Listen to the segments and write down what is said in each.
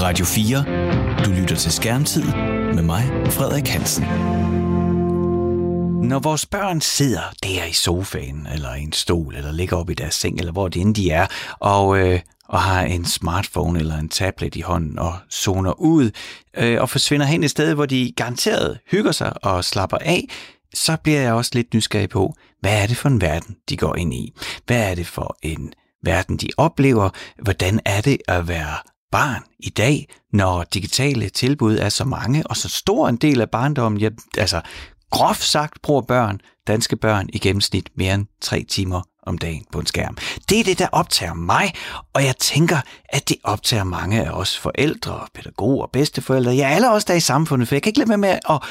Radio 4. Du lytter til Skærmtid med mig, Frederik Hansen. Når vores børn sidder der i sofaen, eller i en stol, eller ligger op i deres seng, eller hvor det end de er, og, øh, og har en smartphone eller en tablet i hånden og zoner ud, øh, og forsvinder hen et sted, hvor de garanteret hygger sig og slapper af, så bliver jeg også lidt nysgerrig på, hvad er det for en verden, de går ind i? Hvad er det for en verden, de oplever? Hvordan er det at være barn i dag, når digitale tilbud er så mange og så stor en del af barndommen? Ja, altså, groft sagt bruger børn, danske børn, i gennemsnit mere end tre timer om dagen på en skærm. Det er det, der optager mig, og jeg tænker, at det optager mange af os forældre, pædagoger, bedsteforældre, ja, alle os, der er i samfundet, for jeg kan ikke lade være med at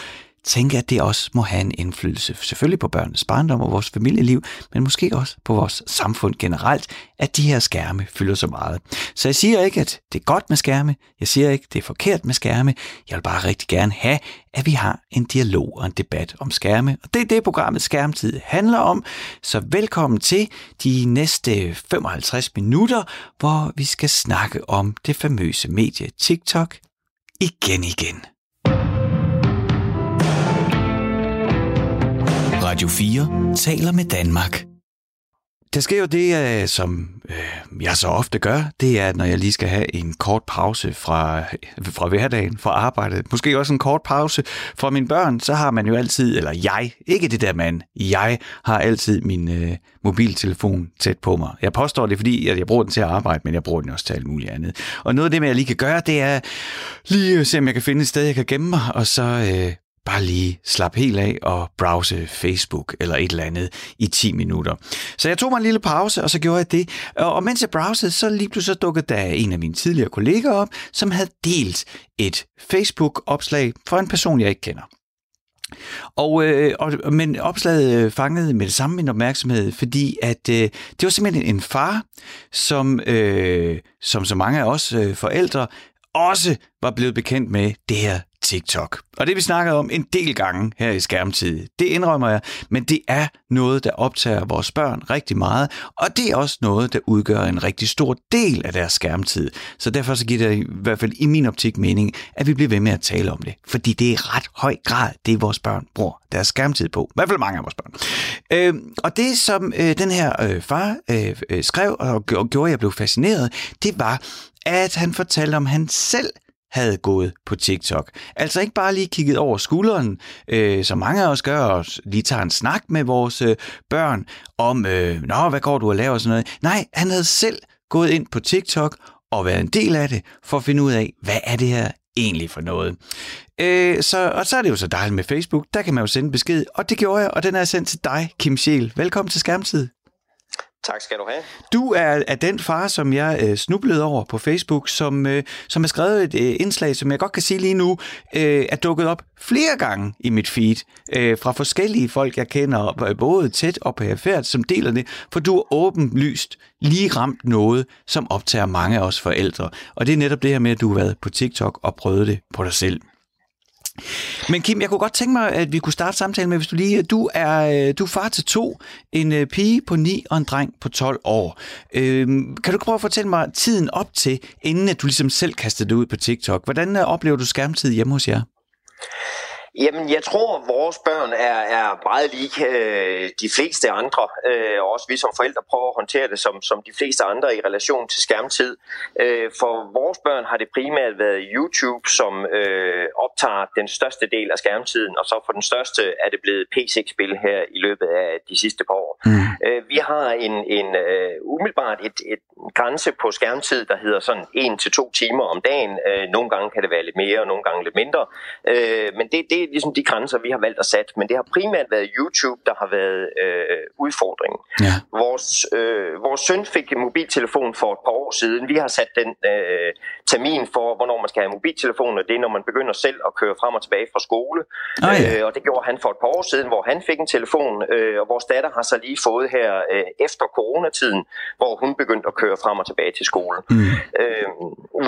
tænke, at det også må have en indflydelse, selvfølgelig på børnenes barndom og vores familieliv, men måske også på vores samfund generelt, at de her skærme fylder så meget. Så jeg siger ikke, at det er godt med skærme. Jeg siger ikke, at det er forkert med skærme. Jeg vil bare rigtig gerne have, at vi har en dialog og en debat om skærme. Og det er det, programmet Skærmtid handler om. Så velkommen til de næste 55 minutter, hvor vi skal snakke om det famøse medie TikTok igen igen. Radio 4 taler med Danmark. Der sker jo det, øh, som øh, jeg så ofte gør, det er, at når jeg lige skal have en kort pause fra, øh, fra hverdagen, fra arbejdet, måske også en kort pause fra mine børn, så har man jo altid, eller jeg, ikke det der mand, jeg har altid min øh, mobiltelefon tæt på mig. Jeg påstår det, fordi at jeg bruger den til at arbejde, men jeg bruger den også til alt muligt andet. Og noget af det, jeg lige kan gøre, det er lige at se, om jeg kan finde et sted, jeg kan gemme mig, og så øh, bare lige slappe helt af og browse Facebook eller et eller andet i 10 minutter. Så jeg tog mig en lille pause, og så gjorde jeg det. Og mens jeg browsede, så lige pludselig dukkede der en af mine tidligere kolleger op, som havde delt et Facebook-opslag for en person, jeg ikke kender. Og, øh, og, men opslaget øh, fangede med det samme min opmærksomhed, fordi at øh, det var simpelthen en far, som, øh, som så mange af os øh, forældre også var blevet bekendt med det her TikTok. Og det vi snakket om en del gange her i skærmtid, det indrømmer jeg, men det er noget, der optager vores børn rigtig meget, og det er også noget, der udgør en rigtig stor del af deres skærmtid. Så derfor så giver det i hvert fald i min optik mening, at vi bliver ved med at tale om det, fordi det er ret høj grad, det vores børn bruger deres skærmtid på. I hvert fald mange af vores børn. Øh, og det, som øh, den her øh, far øh, øh skrev og, og gjorde, at jeg blev fascineret, det var, at han fortalte om, han selv havde gået på TikTok. Altså ikke bare lige kigget over skulderen, øh, som mange af os gør, og lige tager en snak med vores øh, børn om, øh, Nå, hvad går du og laver og sådan noget. Nej, han havde selv gået ind på TikTok og været en del af det, for at finde ud af, hvad er det her egentlig for noget. Øh, så, og så er det jo så dejligt med Facebook, der kan man jo sende besked, og det gjorde jeg, og den er sendt til dig, Kim Sjæl. Velkommen til Skærmtid. Tak skal du have. Du er, er den far, som jeg øh, snublede over på Facebook, som, øh, som har skrevet et øh, indslag, som jeg godt kan sige lige nu, øh, er dukket op flere gange i mit feed øh, fra forskellige folk, jeg kender, øh, både tæt og perifært, som deler det, for du er åbenlyst lige ramt noget, som optager mange af os forældre. Og det er netop det her med, at du har været på TikTok og prøvet det på dig selv. Men Kim, jeg kunne godt tænke mig, at vi kunne starte samtalen med, hvis du lige, du er, øh, du er far til to, en øh, pige på 9 og en dreng på 12 år. Øhm, kan du prøve at fortælle mig tiden op til, inden at du ligesom selv kastede det ud på TikTok? Hvordan øh, oplever du skærmtid hjemme hos jer? Jamen, jeg tror, at vores børn er, er meget lige øh, de fleste andre, øh, og også vi som forældre prøver at håndtere det som, som de fleste andre i relation til skærmtid. Øh, for vores børn har det primært været YouTube, som øh, optager den største del af skærmtiden, og så for den største er det blevet PC-spil her i løbet af de sidste par år. Mm. Øh, vi har en, en uh, umiddelbart et, et grænse på skærmtid, der hedder sådan 1-2 timer om dagen. Øh, nogle gange kan det være lidt mere, og nogle gange lidt mindre. Øh, men det, det er ligesom de grænser, vi har valgt at sætte. Men det har primært været YouTube, der har været øh, udfordringen. Ja. Vores, øh, vores søn fik en mobiltelefon for et par år siden. Vi har sat den øh, termin for, hvornår man skal have mobiltelefon, og det er, når man begynder selv at køre frem og tilbage fra skole. Oh, ja. øh, og det gjorde han for et par år siden, hvor han fik en telefon, øh, og vores datter har så lige fået her øh, efter coronatiden, hvor hun begyndte at køre frem og tilbage til skolen. Mm. Øh,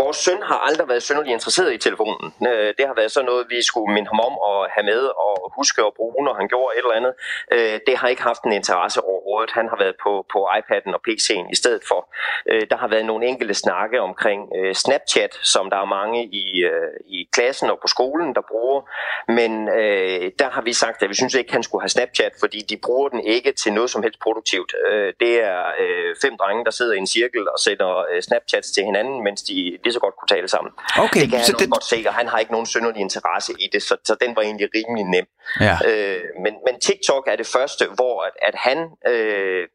vores søn har aldrig været synderligt interesseret i telefonen. Øh, det har været sådan noget, vi skulle minde ham om at have med og huske at bruge, når han gjorde et eller andet. Øh, det har ikke haft en interesse overhovedet. Han har været på, på iPad'en og PC'en i stedet for. Øh, der har været nogle enkelte snakke omkring øh, Snapchat, som der er mange i, øh, i klassen og på skolen, der bruger. Men øh, der har vi sagt, at vi synes ikke, han skulle have Snapchat, fordi de bruger den ikke til noget som helst produktivt. Øh, det er øh, fem drenge, der sidder i en cirkel og sætter øh, Snapchats til hinanden, mens de lige så godt kunne tale sammen. Okay, det kan så han det- godt se, og han har ikke nogen synderlig interesse i det, så, så den var egentlig rimelig nem. Ja. Øh, men, men TikTok er det første, hvor at, at han øh,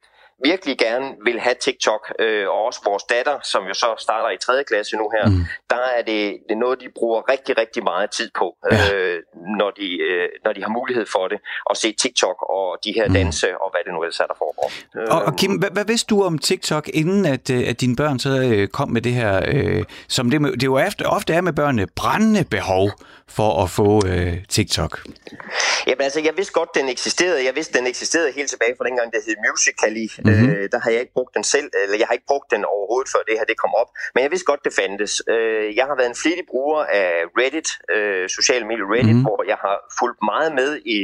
virkelig gerne vil have TikTok, øh, og også vores datter, som jo så starter i 3. klasse nu her, mm. der er det, det er noget, de bruger rigtig, rigtig meget tid på, øh, når, de, øh, når de har mulighed for det, at se TikTok og de her danse, og hvad det nu ellers er, der foregår. Og, og Kim, hvad, hvad vidste du om TikTok, inden at, øh, at dine børn så øh, kom med det her, øh, som det, det jo ofte, ofte er med børnene, brændende behov for at få øh, TikTok? Jamen altså, jeg vidste godt, den eksisterede. Jeg vidste, den eksisterede helt tilbage fra dengang, det hed Musical.ly. Mm-hmm. Øh, der har jeg ikke brugt den selv, eller jeg har ikke brugt den overhovedet, før det her det kom op. Men jeg vidste godt, det fandtes. Øh, jeg har været en flittig bruger af Reddit, øh, sociale medier Reddit, mm-hmm. hvor jeg har fulgt meget med i,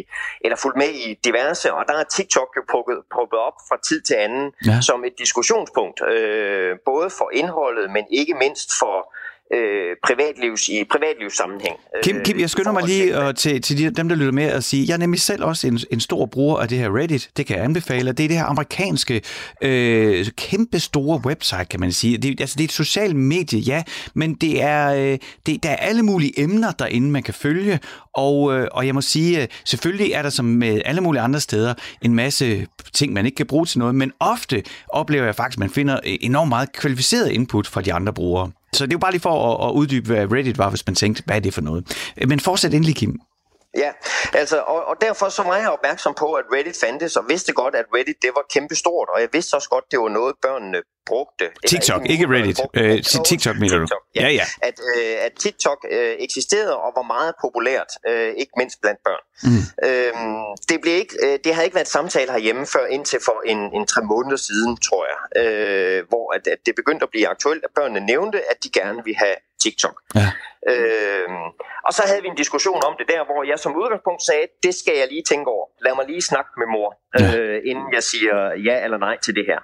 eller fulgt med i diverse, og der er TikTok jo poppet, poppet op fra tid til anden Ja. som et diskussionspunkt, øh, både for indholdet, men ikke mindst for øh, privatlivs, i privatlivssammenhæng. Kim, Øh, Kim jeg i skynder mig lige til- og til, til de, dem, der lytter med at sige, jeg er nemlig selv også en, en stor bruger af det her Reddit. Det kan jeg anbefale. Det er det her amerikanske, øh, kæmpe store website, kan man sige. Det, altså, det er et socialt medie, ja, men det er, øh, det, der er alle mulige emner derinde, man kan følge. Og, øh, og jeg må sige, øh, selvfølgelig er der som med alle mulige andre steder en masse ting, man ikke kan bruge til noget, men ofte oplever jeg faktisk, at man finder øh, enormt meget kvalificeret input fra de andre brugere. Så det er jo bare lige for at, at uddybe, hvad Reddit var, hvis man tænkte, hvad er det for noget. Øh, men fortsæt endelig, Kim. Ja, altså, og, og derfor så var jeg opmærksom på, at Reddit fandtes, og vidste godt, at Reddit det var kæmpestort, og jeg vidste også godt, det var noget, børnene brugte. TikTok, ikke børn Reddit. brugte. Øh, TikTok mener du? TikTok, Ja, ja. At, øh, at TikTok øh, eksisterede og var meget populært, øh, ikke mindst blandt børn. Mm. Øhm, det, blev ikke, øh, det havde ikke været samtale herhjemme før indtil for en, en tre måneder siden, tror jeg, øh, hvor at, at det begyndte at blive aktuelt, at børnene nævnte, at de gerne ville have TikTok. Ja. Øhm, og så havde vi en diskussion om det der, hvor jeg som udgangspunkt sagde, det skal jeg lige tænke over. Lad mig lige snakke med mor, Ja. øh, inden jeg siger ja eller nej til det her.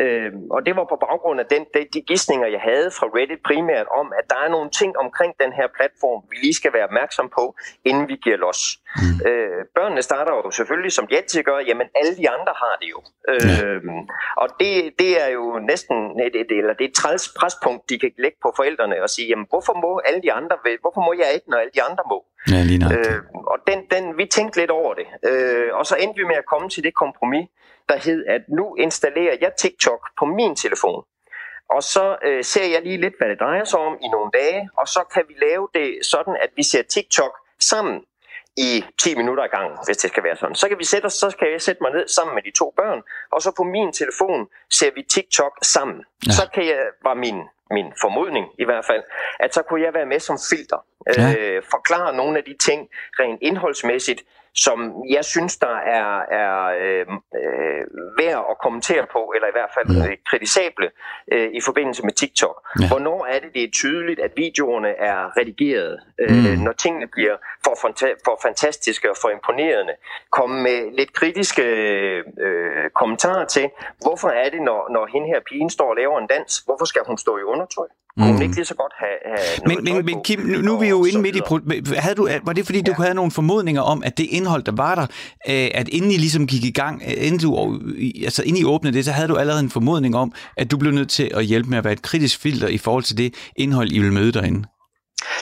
Øhm, og det var på baggrund af den, de, de gidsninger, jeg havde fra Reddit primært om, at der er nogle ting omkring den her platform, vi lige skal være opmærksom på, inden vi giver los. Mm. Øh, børnene starter jo selvfølgelig, som altid gør, jamen alle de andre har det jo. Øhm, og det, det er jo næsten et, et, eller det er et træls prespunkt, de kan lægge på forældrene og sige, jamen hvorfor må alle de andre, hvorfor må jeg ikke, når alle de andre må? Ja, lige nok. Øh, og den, den, vi tænkte lidt over det. Øh, og så endte vi med at komme til det kompromis, der hed, at nu installerer jeg TikTok på min telefon. Og så øh, ser jeg lige lidt, hvad det drejer sig om i nogle dage, og så kan vi lave det sådan, at vi ser TikTok sammen i 10 minutter ad gangen, hvis det skal være sådan. Så kan vi sætte os, så kan jeg sætte mig ned sammen med de to børn, og så på min telefon ser vi TikTok sammen. Ja. Så kan jeg, var min, min formodning i hvert fald, at så kunne jeg være med som filter. Ja. Øh, forklare nogle af de ting rent indholdsmæssigt, som jeg synes, der er, er øh, øh, værd at kommentere på, eller i hvert fald øh, kritisable øh, i forbindelse med TikTok. Ja. Hvornår er det, det er tydeligt, at videoerne er redigeret, øh, Mm. når tingene bliver for, fanta- for fantastiske og for imponerende. Komme med lidt kritiske øh, kommentarer til, hvorfor er det, når, når hende her pigen står og laver en dans, hvorfor skal hun stå i undertøj? Kunne Mm. ikke lige så godt have, have Men, men, men? Kim, nu, nu er vi jo inde midt i... havde du, var det fordi, du Ja. havde nogle formodninger om, at det indhold, der var der, øh, at inden I ligesom gik i gang, øh, inden, du, altså inden I åbnede det, så havde du allerede en formodning om, at du blev nødt til at hjælpe med at være et kritisk filter i forhold til det indhold, I vil møde derinde?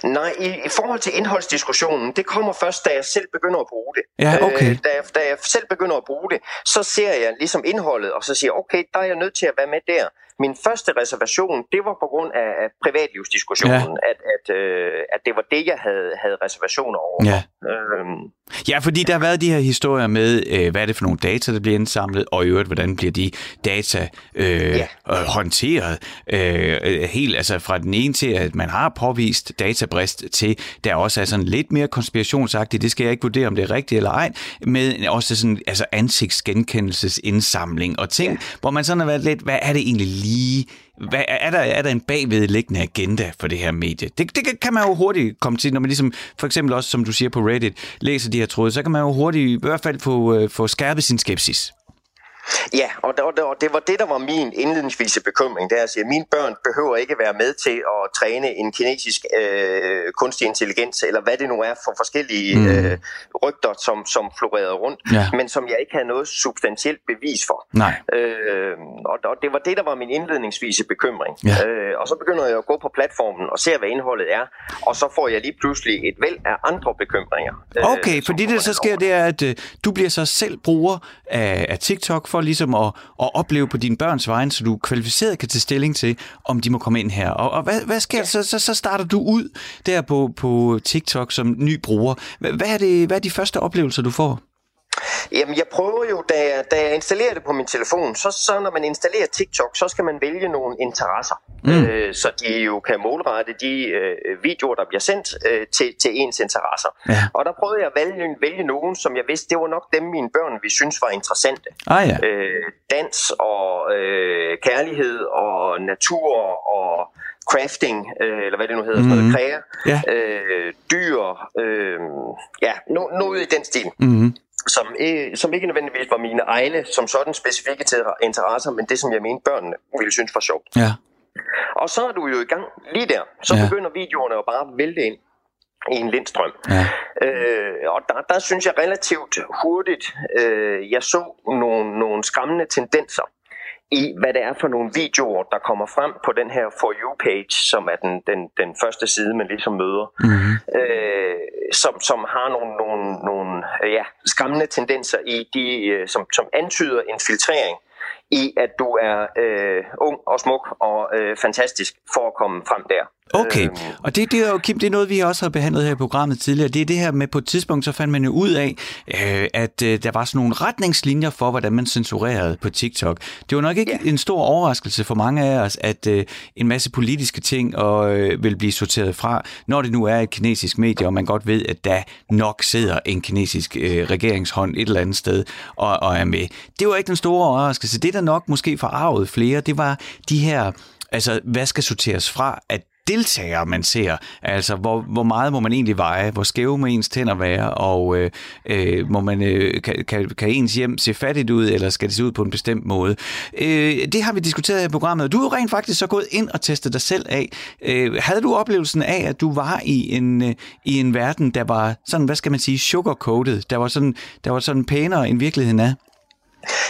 Nej, i, i forhold til indholdsdiskussionen, det kommer først, da jeg selv begynder at bruge det. Ja, okay. Øh, da, jeg, da jeg selv begynder at bruge det, så ser jeg ligesom indholdet, og så siger okay, der er jeg nødt til at være med der. Min første reservation, det var på grund af, af privatlivsdiskussionen, ja. at, at, øh, at det var det, jeg havde, havde reservationer over. Ja. Øhm, Ja, fordi der har været de her historier med, øh, hvad er det for nogle data, der bliver indsamlet, og i øvrigt, hvordan bliver de data øh, Ja. øh, håndteret. Øh, øh, helt altså fra den ene til, at man har påvist databrist, til der også er sådan lidt mere konspirationsagtigt, det skal jeg ikke vurdere, om det er rigtigt eller ej, med også sådan altså ansigtsgenkendelsesindsamling og ting, ja. hvor man sådan har været lidt, hvad er det egentlig lige, hvad, er, der, er der en bagvedliggende agenda for det her medie? Det, det kan man jo hurtigt komme til, når man ligesom, for eksempel også, som du siger på Reddit, læser de her tråde, så kan man jo hurtigt i hvert fald få, øh, få skærpet sin skepsis. Ja, og det, og det var det, der var min indledningsvise bekymring. Det er at sige, at mine børn behøver ikke være med til at træne en kinesisk øh, kunstig intelligens, eller hvad det nu er for forskellige mm. øh, rygter, som, som florerede rundt, ja. men som jeg ikke havde noget substantielt bevis for. Nej. Øh, og, og det var det, der var min indledningsvise bekymring. Ja. Øh, og så begynder jeg at gå på platformen og se, hvad indholdet er, og så får jeg lige pludselig et væld af andre bekymringer. Øh, okay, øh, fordi det så sker, det er, at øh, du bliver så selv bruger af, af TikTok for ligesom at, at opleve på dine børns vegne, så du kvalificeret kan tage stilling til, om de må komme ind her. Og, og hvad, hvad sker ja. så, så? Så starter du ud der på, på TikTok som ny bruger. Hvad, er det, hvad er de første oplevelser, du får? Jamen, jeg prøver jo, da jeg, da jeg installerer det på min telefon, så, så når man installerer TikTok, så skal man vælge nogle interesser, mm. øh, så de jo kan målrette de øh, videoer, der bliver sendt øh, til, til ens interesser. Ja. Og der prøvede jeg at vælge, vælge nogen, som jeg vidste, det var nok dem, mine børn vi synes var interessante. Ah, ja. øh, dans og øh, kærlighed og natur og crafting, øh, eller hvad det nu hedder, mm-hmm. sådan noget, kræer, ja. øh, dyr, øh, ja, no, noget i den stil. Mm-hmm som, øh, som ikke nødvendigvis var mine egne, som sådan specifikke interesser, men det, som jeg mente, børnene ville synes var sjovt. Ja. Og så er du jo i gang lige der. Så ja. begynder videoerne jo bare at vælte ind i en lindstrøm. Ja. Øh, og der, der synes jeg relativt hurtigt, øh, jeg så nogle, nogle skræmmende tendenser i, hvad det er for nogle videoer, der kommer frem på den her For You-page, som er den, den, den første side, man ligesom møder, mm-hmm. øh, som, som har nogle, nogle, nogle ja, skræmmende tendenser i, de, øh, som, som antyder en filtrering i, at du er øh, ung og smuk og øh, fantastisk for at komme frem der. Okay, øhm. og det, det er jo, Kim, det er noget, vi også har behandlet her i programmet tidligere. Det er det her med, på et tidspunkt, så fandt man jo ud af, øh, at øh, der var sådan nogle retningslinjer for, hvordan man censurerede på TikTok. Det var nok ikke ja. en stor overraskelse for mange af os, at øh, en masse politiske ting og, øh, vil blive sorteret fra, når det nu er et kinesisk medie, og man godt ved, at der nok sidder en kinesisk øh, regeringshånd et eller andet sted og, og er med. Det var ikke den store overraskelse. Det, der nok måske forarvede flere, det var de her altså, hvad skal sorteres fra, at deltagere, man ser. Altså, hvor, hvor meget må man egentlig veje? Hvor skæve må ens tænder være? Og øh, øh, må man, øh, kan, kan, kan ens hjem se fattigt ud, eller skal det se ud på en bestemt måde? Øh, det har vi diskuteret i programmet. Du er jo rent faktisk så gået ind og testet dig selv af. Øh, havde du oplevelsen af, at du var i en, øh, i en verden, der var sådan, hvad skal man sige, sugarcoated? Der var sådan, der var sådan pænere, end virkeligheden er?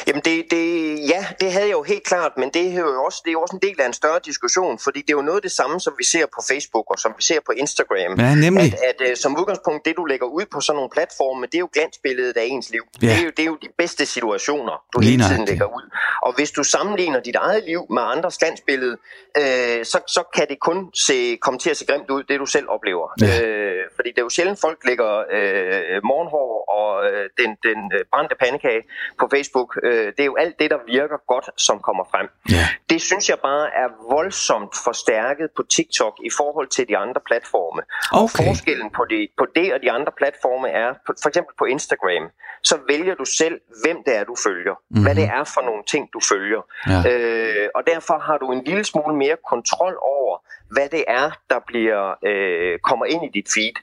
Jamen det, det, ja, det havde jeg jo helt klart, men det er jo også, det er jo også en del af en større diskussion, fordi det er jo noget af det samme, som vi ser på Facebook og som vi ser på Instagram. Ja, nemlig. At, at, at som udgangspunkt, det du lægger ud på sådan nogle platforme, det er jo glansbilledet af ens liv. Ja. Det, er jo, det er jo de bedste situationer, du Lige hele tiden lægger ud. Og hvis du sammenligner dit eget liv med andres glansbillede, øh, så, så kan det kun se, komme til at se grimt ud, det du selv oplever. Ja. Øh, fordi det er jo sjældent, folk lægger øh, morgenhår og øh, den, den øh, brændte pandekage på Facebook. Øh, det er jo alt det, der virker godt, som kommer frem. Ja. Det synes jeg bare er voldsomt forstærket på TikTok i forhold til de andre platforme. Okay. Og forskellen på det, på det og de andre platforme er, for eksempel på Instagram, så vælger du selv, hvem det er, du følger. Mm-hmm. Hvad det er for nogle ting, du følger. Ja. Øh, og derfor har du en lille smule mere kontrol over, hvad det er, der bliver øh, kommer ind i dit feed.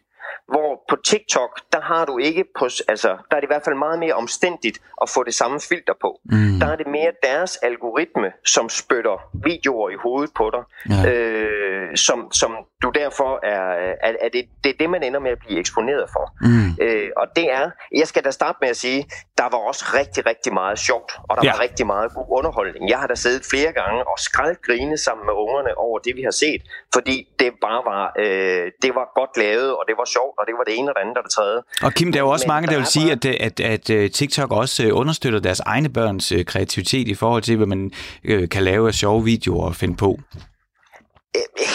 Hvor på TikTok, der har du ikke på, altså, der er det i hvert fald meget mere omstændigt at få det samme filter på. Mm. Der er det mere deres algoritme, som spytter videoer i hovedet på dig, ja. øh, som, som du derfor er, er, er det, det er det, man ender med at blive eksponeret for. Mm. Øh, og det er, jeg skal da starte med at sige, der var også rigtig, rigtig meget sjovt, og der ja. var rigtig meget god underholdning. Jeg har da siddet flere gange og skraldgrine sammen med ungerne over det, vi har set, fordi det bare var, øh, det var godt lavet, og det var sjovt, og det var det ene og det andet og det tredje. Og Kim, der er jo også Men mange, der, der vil sige, bare... at, at, at TikTok også øh, understøtter deres egne børns øh, kreativitet i forhold til, hvad man øh, kan lave af sjove videoer og finde på.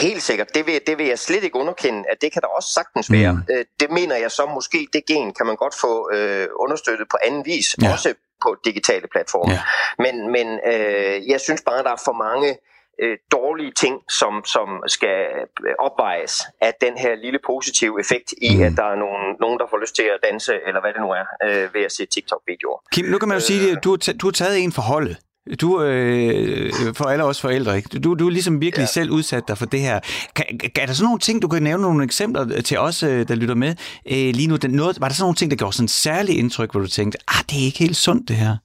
Helt sikkert. Det vil, det vil jeg slet ikke underkende, at det kan der også sagtens være. Mm. Det mener jeg så måske, det gen kan man godt få øh, understøttet på anden vis, ja. også på digitale platforme. Ja. Men, men øh, jeg synes bare, der er for mange øh, dårlige ting, som, som skal øh, opvejes af den her lille positive effekt i, mm. at der er nogen, nogen, der får lyst til at danse, eller hvad det nu er, øh, ved at se TikTok-videoer. Kim, nu kan man jo øh, sige, at du, du har taget en for holdet. Du, øh, for alle os forældre, ikke? Du, du er ligesom virkelig ja. selv udsat dig for det her. Kan, er der sådan nogle ting, du kan nævne nogle eksempler til os, øh, der lytter med øh, lige nu? Noget, var der sådan nogle ting, der gjorde sådan en særlig indtryk, hvor du tænkte, ah, det er ikke helt sundt det her?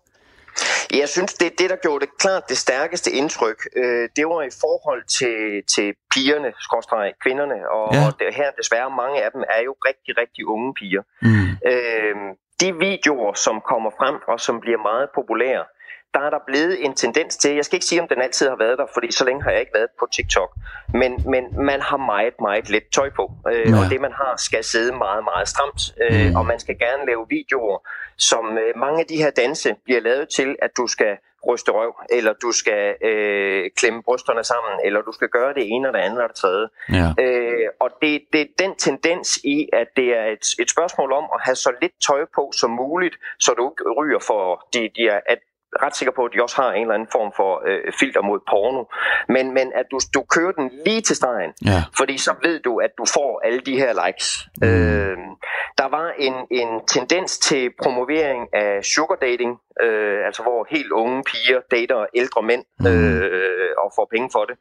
Jeg synes, det, det der gjorde det klart det stærkeste indtryk, øh, det var i forhold til, til pigerne, skorstræk, kvinderne, og, ja. og det her desværre mange af dem er jo rigtig, rigtig unge piger. Mm. Øh, de videoer, som kommer frem og som bliver meget populære, der er der blevet en tendens til, jeg skal ikke sige, om den altid har været der, fordi så længe har jeg ikke været på TikTok, men, men man har meget, meget let tøj på, øh, ja. og det man har skal sidde meget, meget stramt, øh, mm. og man skal gerne lave videoer, som øh, mange af de her danse bliver lavet til, at du skal ryste røv, eller du skal øh, klemme brysterne sammen, eller du skal gøre det ene og det andet og det tredje. Ja. Øh, og det, det er den tendens i, at det er et, et spørgsmål om at have så lidt tøj på som muligt, så du ikke ryger for de, de er, at ret sikker på, at de også har en eller anden form for øh, filter mod porno. Men, men at du, du kører den lige til stregen, ja. fordi så ved du, at du får alle de her likes. Mm. Øh, der var en, en tendens til promovering af sugar dating, øh, altså hvor helt unge piger dater ældre mænd mm. øh, og får penge for det.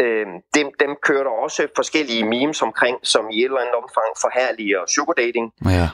Øh, dem, dem kører der også forskellige memes omkring, som i et eller andet omfang forhærliger sugar dating. Ja.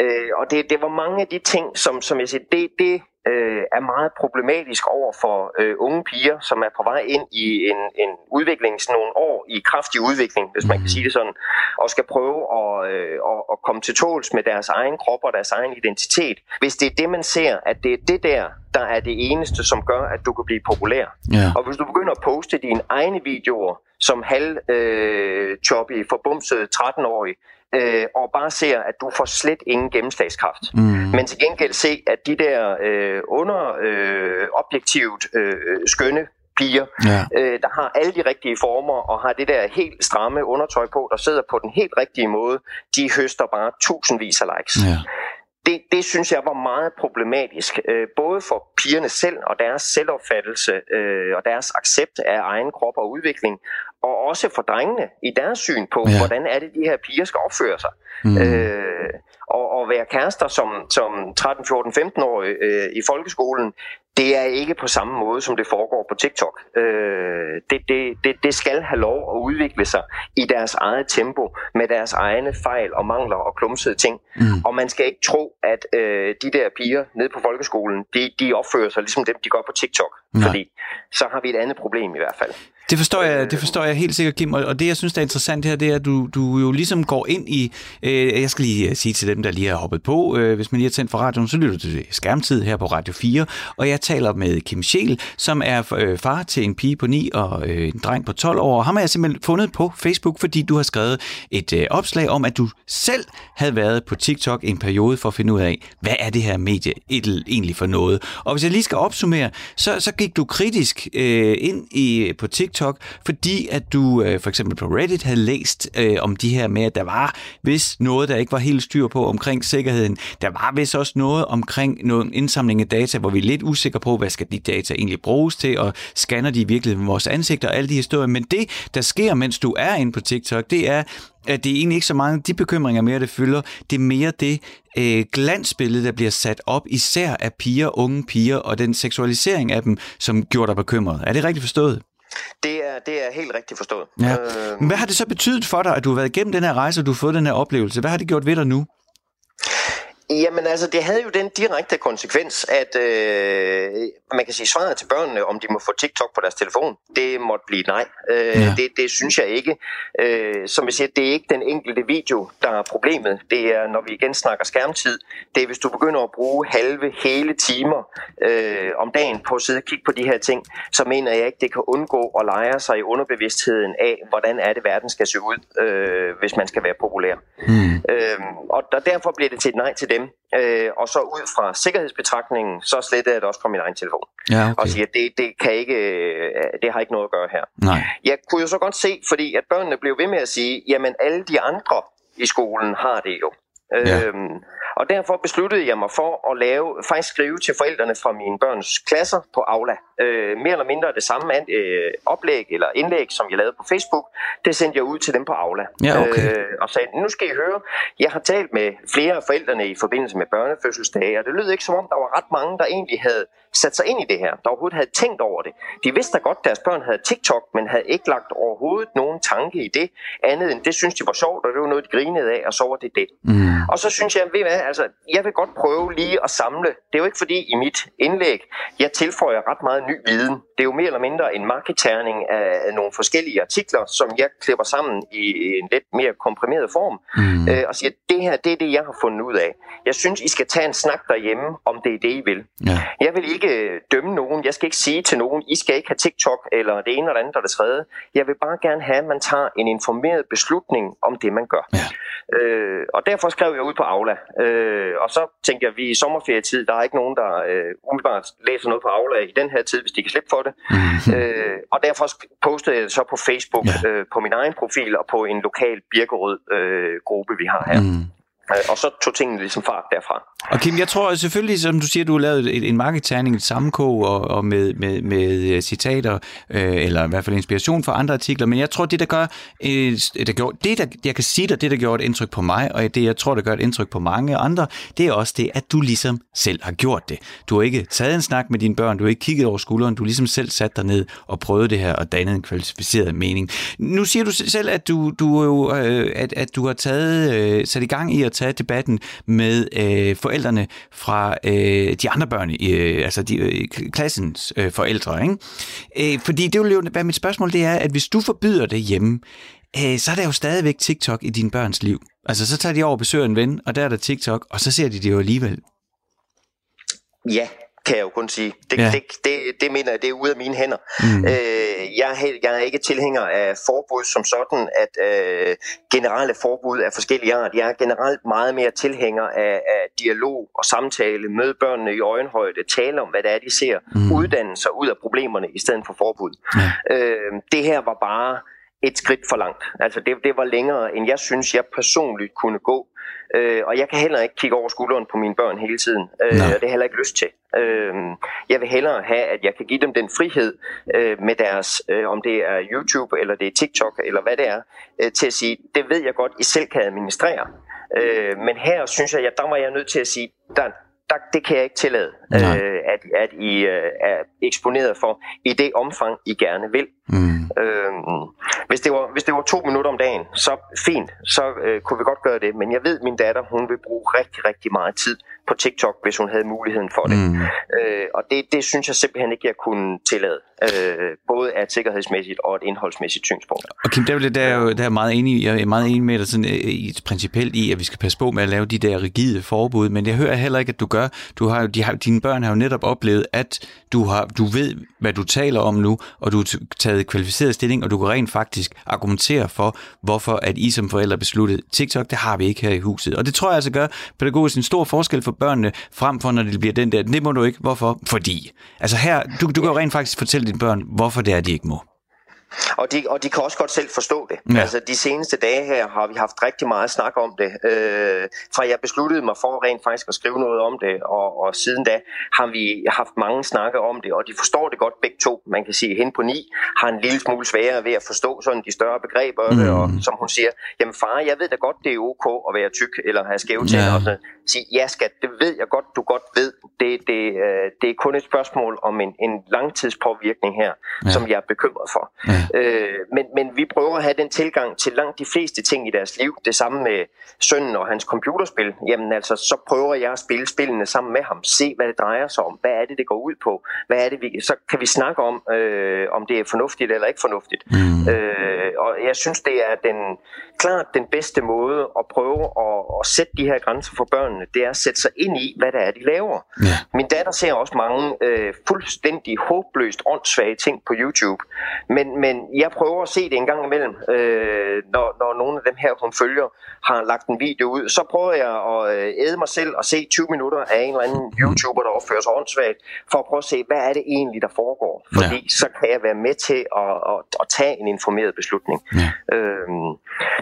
Øh, og det, det var mange af de ting, som, som jeg siger, det, det øh, er meget problematisk over for øh, unge piger, som er på vej ind i en, en udvikling, sådan nogle år i kraftig udvikling, hvis man kan sige det sådan, og skal prøve at, øh, at, at komme til tåls med deres egen krop og deres egen identitet. Hvis det er det, man ser, at det er det der, der er det eneste, som gør, at du kan blive populær. Yeah. Og hvis du begynder at poste dine egne videoer, som halv øh, choppy, forbumset 13-årig, øh, og bare ser, at du får slet ingen gennemslagskraft. Mm. Men til gengæld se, at de der øh, under øh, objektivt øh, skønne piger, ja. øh, der har alle de rigtige former og har det der helt stramme undertøj på, der sidder på den helt rigtige måde, de høster bare tusindvis af likes. Ja det, det synes jeg var meget problematisk, øh, både for pigerne selv og deres selvopfattelse øh, og deres accept af egen krop og udvikling, og også for drengene i deres syn på, ja. hvordan er det, de her piger skal opføre sig. Mm. Øh, og, og være kærester som, som 13, 14, 15-årige øh, i folkeskolen, det er ikke på samme måde, som det foregår på TikTok. Øh, det, det, det, det skal have lov at udvikle sig i deres eget tempo, med deres egne fejl og mangler og klumsede ting. Mm. Og man skal ikke tro, at øh, de der piger nede på folkeskolen, de, de opfører sig ligesom dem, de gør på TikTok. Nej. Fordi så har vi et andet problem i hvert fald. Det forstår jeg, det forstår jeg helt sikkert, Kim. Og det, jeg synes, der er interessant her, det er, at du, du jo ligesom går ind i... Øh, jeg skal lige sige til dem, der lige har hoppet på, øh, hvis man lige har tændt for radioen, så lytter du til skærmtid her på Radio 4. Og jeg taler med Kim Schiel, som er øh, far til en pige på 9 og øh, en dreng på 12 år. Ham har jeg simpelthen fundet på Facebook, fordi du har skrevet et øh, opslag om, at du selv havde været på TikTok en periode for at finde ud af, hvad er det her medie egentlig for noget. Og hvis jeg lige skal opsummere, så, så gik du kritisk øh, ind i øh, på TikTok, fordi at du øh, for eksempel på Reddit havde læst øh, om de her med, at der var hvis noget, der ikke var helt styr på omkring sikkerheden. Der var vist også noget omkring noget indsamling af data, hvor vi er lidt usikre på, hvad skal de data egentlig bruges til, og scanner de virkelig vores ansigter og alle de historier. Men det, der sker, mens du er inde på TikTok, det er, at det er egentlig ikke så mange de bekymringer mere, det fylder. Det er mere det øh, glansbillede, der bliver sat op, især af piger, unge piger, og den seksualisering af dem, som gjorde dig bekymret. Er det rigtigt forstået? Det er, det er helt rigtigt forstået. Ja. Øh, hvad har det så betydet for dig, at du har været igennem den her rejse, og du har fået den her oplevelse? Hvad har det gjort ved dig nu? Jamen altså, det havde jo den direkte konsekvens, at øh, man kan sige svaret til børnene, om de må få TikTok på deres telefon, det måtte blive nej. Øh, ja. det, det synes jeg ikke. Øh, som jeg siger, det er ikke den enkelte video, der er problemet. Det er, når vi igen snakker skærmtid, det er, hvis du begynder at bruge halve, hele timer øh, om dagen på at sidde og kigge på de her ting, så mener jeg ikke, det kan undgå at lege sig i underbevidstheden af, hvordan er det, verden skal se ud, øh, hvis man skal være populær. Mm. Øh, og der, derfor bliver det til et nej til dem. Øh, og så ud fra sikkerhedsbetragtningen, så slettede jeg det også på min egen telefon. Ja, okay. Og siger, at det, det, kan ikke, øh, det har ikke noget at gøre her. Nej. Jeg kunne jo så godt se, fordi at børnene blev ved med at sige, jamen alle de andre i skolen har det jo. Ja. Øhm, Og derfor besluttede jeg mig for at lave, faktisk skrive til forældrene fra mine børns klasser på Aula. Øh, mere eller mindre det samme øh, oplæg eller indlæg, som jeg lavede på Facebook, det sendte jeg ud til dem på Aula. Ja, okay. øh, og sagde, nu skal I høre, jeg har talt med flere af forældrene i forbindelse med børnefødselsdage, og det lød ikke som om, der var ret mange, der egentlig havde sat sig ind i det her, der overhovedet havde tænkt over det. De vidste da godt, at deres børn havde TikTok, men havde ikke lagt overhovedet nogen tanke i det, andet end det synes de var sjovt, og det var noget, de grinede af, og så var det det. Mm. Og så synes jeg, ved hvad, altså, jeg vil godt prøve lige at samle. Det er jo ikke fordi i mit indlæg, jeg tilføjer ret meget ny viden. Det er jo mere eller mindre en markedterning af nogle forskellige artikler, som jeg klipper sammen i en lidt mere komprimeret form, mm. øh, og siger, det her, det er det, jeg har fundet ud af. Jeg synes, I skal tage en snak derhjemme, om det er det, I vil. Ja. Jeg vil ikke øh, dømme nogen. Jeg skal ikke sige til nogen, I skal ikke have TikTok, eller det ene eller andet eller det tredje. Jeg vil bare gerne have, at man tager en informeret beslutning om det, man gør. Ja. Øh, og derfor skrev jeg ud på Aula. Øh, og så tænkte jeg, at vi i sommerferietid. Der er ikke nogen, der øh, umiddelbart læser noget på Aula i den her tid, hvis de kan slippe for det. Mm-hmm. Øh, og derfor postede jeg det så på Facebook, ja. øh, på min egen profil og på en lokal Birkerød øh, gruppe, vi har her. Mm. Øh, og så tog tingene ligesom fart derfra. Og Kim, jeg tror selvfølgelig, som du siger, du har lavet en markedterning, et sammenkog og, og med, med, med øh, citater, øh, eller i hvert fald inspiration fra andre artikler, men jeg tror, det der gør, øh, der gjorde, det der, jeg kan sige dig, det der gjorde et indtryk på mig, og det jeg tror, der gør et indtryk på mange andre, det er også det, at du ligesom selv har gjort det. Du har ikke taget en snak med dine børn, du har ikke kigget over skulderen, du har ligesom selv sat dig ned og prøvet det her og dannet en kvalificeret mening. Nu siger du selv, at du, du, øh, at, at du har taget, øh, sat i gang i at tage debatten med øh, forældrene fra øh, de andre børn, øh, altså de, øh, klassens øh, forældre. Ikke? Øh, fordi det vil jo være mit spørgsmål, det er, at hvis du forbyder det hjemme, øh, så er der jo stadigvæk TikTok i dine børns liv. Altså, så tager de over og besøger en ven, og der er der TikTok, og så ser de det jo alligevel. Ja, kan jeg jo kun sige. Det, ja. det, det, det mener jeg, det er ude af mine hænder. Mm. Øh, jeg, er, jeg er ikke tilhænger af forbud som sådan, at øh, generelle forbud af forskellige art. Jeg er generelt meget mere tilhænger af, af dialog og samtale, møde børnene i øjenhøjde, tale om, hvad det er, de ser, mm. uddanne sig ud af problemerne i stedet for forbud. Ja. Øh, det her var bare et skridt for langt. Altså det, det var længere, end jeg synes, jeg personligt kunne gå. Øh, og jeg kan heller ikke kigge over skulderen på mine børn hele tiden. Øh, og det har jeg heller ikke lyst til. Øh, jeg vil hellere have, at jeg kan give dem den frihed øh, med deres, øh, om det er YouTube, eller det er TikTok, eller hvad det er, øh, til at sige, det ved jeg godt, I selv kan administrere. Øh, men her synes jeg, at der var jeg nødt til at sige, der, der, det kan jeg ikke tillade, øh, at, at I øh, er eksponeret for i det omfang, I gerne vil. Mm. Øh, hvis, det var, hvis det var to minutter om dagen, så fint, så øh, kunne vi godt gøre det. Men jeg ved, min datter hun vil bruge rigtig, rigtig meget tid på TikTok, hvis hun havde muligheden for det. Mm. Øh, og det, det synes jeg simpelthen ikke, jeg kunne tillade. Øh, både af et sikkerhedsmæssigt og et indholdsmæssigt synspunkt. Og Kim, der, der er jo der er meget enig, jeg er meget enig med dig sådan, øh, i, principielt i, at vi skal passe på med at lave de der rigide forbud, men jeg hører heller ikke, at du gør. Du har, de har, dine børn har jo netop oplevet, at du, har, du ved, hvad du taler om nu, og du har taget kvalificeret stilling, og du kan rent faktisk argumentere for, hvorfor at I som forældre besluttede, TikTok, det har vi ikke her i huset. Og det tror jeg altså gør pædagogisk en stor forskel for børnene, frem for når det bliver den der, det må du ikke, hvorfor? Fordi. Altså her, du, du kan jo rent faktisk fortælle dine børn, hvorfor det er, de ikke må. Og de, og de kan også godt selv forstå det. Ja. Altså de seneste dage her har vi haft rigtig meget snak om det. Øh, fra jeg besluttede mig for rent faktisk at skrive noget om det, og, og siden da har vi haft mange snakke om det, og de forstår det godt begge to. Man kan sige, at hen på ni har en lille smule sværere ved at forstå sådan de større begreber, mm. og som hun siger, jamen far, jeg ved da godt, det er ok at være tyk eller have skæve tænder. Ja. Og sådan. Sige, ja skat, det ved jeg godt, du godt ved. Det, det, øh, det er kun et spørgsmål om en, en langtidspåvirkning her, ja. som jeg er bekymret for. Ja. Øh, men, men vi prøver at have den tilgang til langt de fleste ting i deres liv. Det samme med sønnen og hans computerspil. Jamen altså, så prøver jeg at spille spillene sammen med ham. Se, hvad det drejer sig om. Hvad er det, det går ud på? Hvad er det, vi, så kan vi snakke om, øh, om det er fornuftigt eller ikke fornuftigt. Mm. Øh, og jeg synes, det er den, klart den bedste måde at prøve at, at sætte de her grænser for børnene. Det er at sætte sig ind i, hvad det er, de laver. Ja. Min datter ser også mange øh, fuldstændig håbløst åndssvage ting på YouTube. Men, men jeg prøver at se det en gang imellem, øh, når, når nogle af dem her, hun følger, har lagt en video ud. Så prøver jeg at øh, æde mig selv og se 20 minutter af en eller anden YouTuber, der opfører sig åndssvagt, for at prøve at se, hvad er det egentlig, der foregår. Fordi ja. så kan jeg være med til at, at, at tage en informeret beslutning. Ja. Øh,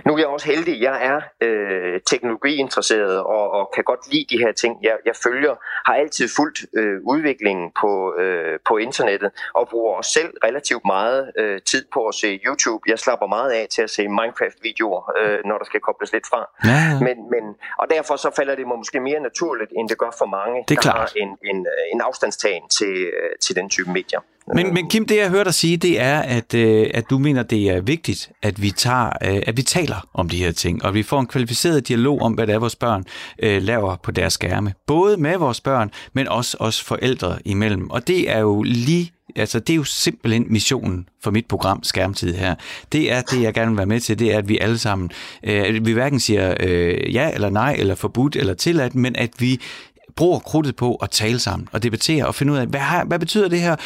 nu er jeg også heldig. Jeg er øh, øh, teknologiinteresseret og, og kan godt lide de her ting, jeg, jeg følger, har altid fulgt øh, udviklingen på, øh, på internettet og bruger også selv relativt meget øh, tid på at se YouTube. Jeg slapper meget af til at se Minecraft-videoer, øh, når der skal kobles lidt fra. Ja, ja. Men, men, og derfor så falder det måske mere naturligt, end det gør for mange, det er der klart. har en, en, en afstandstagen til, øh, til den type medier. Men, men Kim, det jeg hørte dig sige, det er, at, øh, at du mener, det er vigtigt, at vi, tager, øh, at vi taler om de her ting, og vi får en kvalificeret dialog om, hvad det er, vores børn øh, laver på deres skærme. Både med vores børn, men også os forældre imellem. Og det er jo lige altså det er jo simpelthen missionen for mit program Skærmtid her. Det er det, jeg gerne vil være med til, det er, at vi alle sammen, øh, vi hverken siger øh, ja eller nej, eller forbudt eller tilladt, men at vi bruger krudtet på at tale sammen og debattere og finde ud af, hvad, har, hvad betyder det her?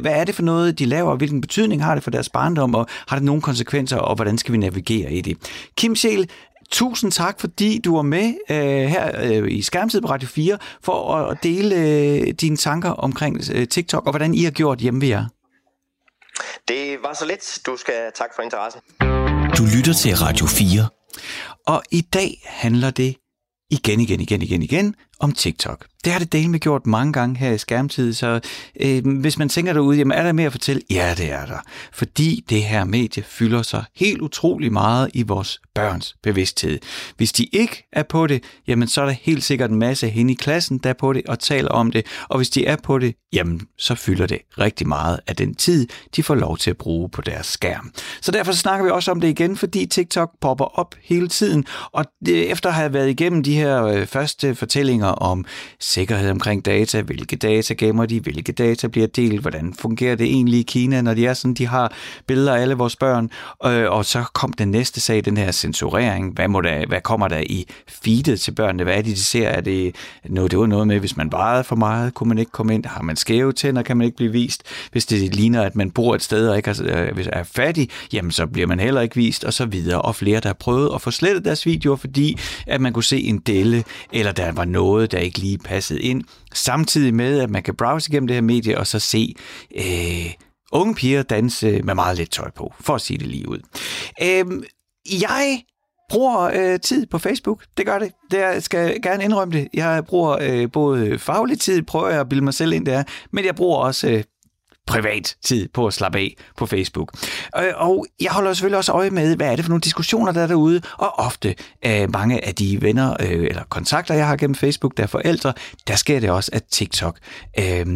Hvad er det for noget, de laver? Hvilken betydning har det for deres barndom? Og har det nogle konsekvenser? Og hvordan skal vi navigere i det? Kim Sjæl, tusind tak, fordi du var med øh, her øh, i Skærmtid på Radio 4 for at dele øh, dine tanker omkring øh, TikTok og hvordan I har gjort hjemme ved jer. Det var så lidt. Du skal tak for interessen. Du lytter til Radio 4. Og i dag handler det igen, igen, igen, igen, igen om TikTok. Det har det delt med gjort mange gange her i skærmtid, så øh, hvis man tænker derude, jamen er der mere at fortælle? Ja, det er der. Fordi det her medie fylder sig helt utrolig meget i vores børns bevidsthed. Hvis de ikke er på det, jamen så er der helt sikkert en masse hen i klassen, der er på det og taler om det. Og hvis de er på det, jamen så fylder det rigtig meget af den tid, de får lov til at bruge på deres skærm. Så derfor snakker vi også om det igen, fordi TikTok popper op hele tiden. Og det, efter at have været igennem de her øh, første fortællinger om sikkerhed omkring data, hvilke data gemmer de, hvilke data bliver delt, hvordan fungerer det egentlig i Kina, når de er sådan, de har billeder af alle vores børn, øh, og så kom den næste sag, den her censurering, hvad, må der, hvad kommer der i feedet til børnene, hvad er det, de ser, er det noget, det var noget med, hvis man vejede for meget, kunne man ikke komme ind, har man skæve tænder, kan man ikke blive vist, hvis det ligner, at man bor et sted og ikke er, øh, er fattig, jamen så bliver man heller ikke vist, og så videre, og flere, der har prøvet at få slettet deres videoer, fordi at man kunne se en delle, eller der var noget, der ikke lige passede ind, samtidig med, at man kan browse igennem det her medie og så se øh, unge piger danse med meget lidt tøj på, for at sige det lige ud. Øh, jeg bruger øh, tid på Facebook. Det gør det. Det jeg skal gerne indrømme det. Jeg bruger øh, både faglig tid, prøver jeg at bilde mig selv ind der, men jeg bruger også øh, privat tid på at slappe af på Facebook. Øh, og jeg holder selvfølgelig også øje med, hvad er det for nogle diskussioner, der er derude, og ofte øh, mange af de venner øh, eller kontakter, jeg har gennem Facebook, der er forældre, der sker det også, at TikTok øh,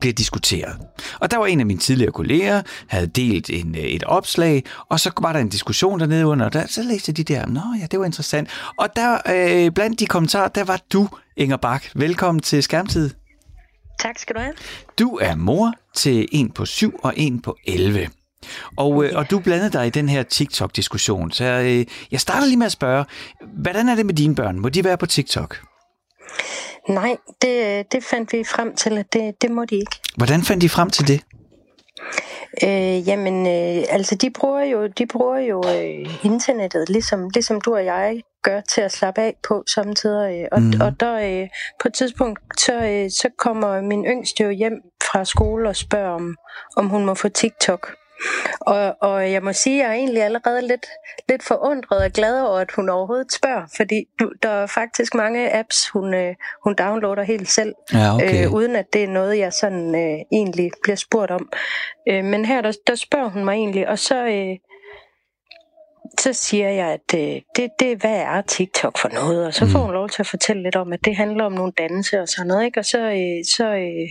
bliver diskuteret. Og der var en af mine tidligere kolleger, havde delt en, øh, et opslag, og så var der en diskussion dernede under, og der, så læste de der, nå ja, det var interessant. Og der, øh, blandt de kommentarer, der var du, Inger Bak. Velkommen til Skærmtid. Tak skal du have. Du er mor til en på 7 og en på 11. Og, øh, og du blandede dig i den her TikTok-diskussion, så øh, jeg starter lige med at spørge, hvordan er det med dine børn? Må de være på TikTok? Nej, det, det fandt vi frem til, at det, det må de ikke. Hvordan fandt de frem til det? Øh, jamen, øh, altså de bruger jo, de bruger jo øh, internettet, ligesom, ligesom du og jeg gør til at slappe af på samtidig. Øh, og, mm. og der øh, på et tidspunkt, så, øh, så kommer min yngste jo hjem fra skole og spørger, om, om hun må få TikTok. Og, og jeg må sige, at jeg er egentlig allerede lidt, lidt forundret og glad over, at hun overhovedet spørger, fordi der er faktisk mange apps, hun, øh, hun downloader helt selv, ja, okay. øh, uden at det er noget, jeg sådan øh, egentlig bliver spurgt om. Øh, men her, der, der spørger hun mig egentlig, og så... Øh, så siger jeg, at øh, det, det, hvad er TikTok for noget? Og så får hun lov til at fortælle lidt om, at det handler om nogle danse og sådan noget. Ikke? Og så, øh, så øh,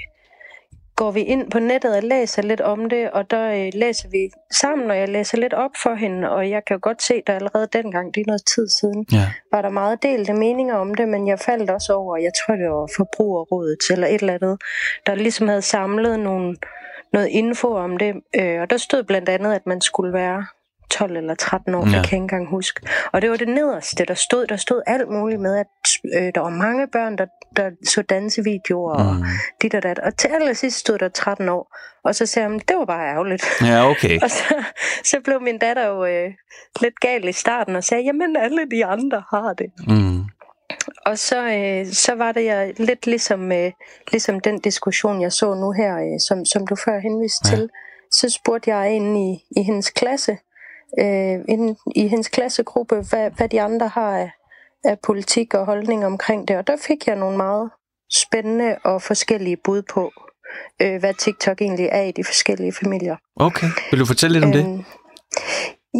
går vi ind på nettet og læser lidt om det, og der øh, læser vi sammen, og jeg læser lidt op for hende, og jeg kan jo godt se, at allerede dengang, det er noget tid siden, ja. var der meget delte meninger om det, men jeg faldt også over, jeg tror det var Forbrugerrådet eller et eller andet, der ligesom havde samlet nogle, noget info om det, øh, og der stod blandt andet, at man skulle være 12 eller 13 år, ja. jeg kan ikke engang huske. Og det var det nederste, der stod. Der stod alt muligt med, at øh, der var mange børn, der, der så dansevideoer mm. og dit og dat. Og til allersidst stod der 13 år. Og så sagde han, det var bare ærgerligt. Ja, okay. og så, så blev min datter jo øh, lidt gal i starten og sagde, jamen alle de andre har det. Mm. Og så, øh, så var det jeg lidt ligesom, øh, ligesom den diskussion, jeg så nu her, øh, som, som du før henviste ja. til. Så spurgte jeg ind i, i hendes klasse, øh, inden, i hendes klassegruppe, hvad, hvad de andre har af, af politik og holdning omkring det, og der fik jeg nogle meget spændende og forskellige bud på, øh, hvad TikTok egentlig er i de forskellige familier. Okay, vil du fortælle lidt om det? Øhm,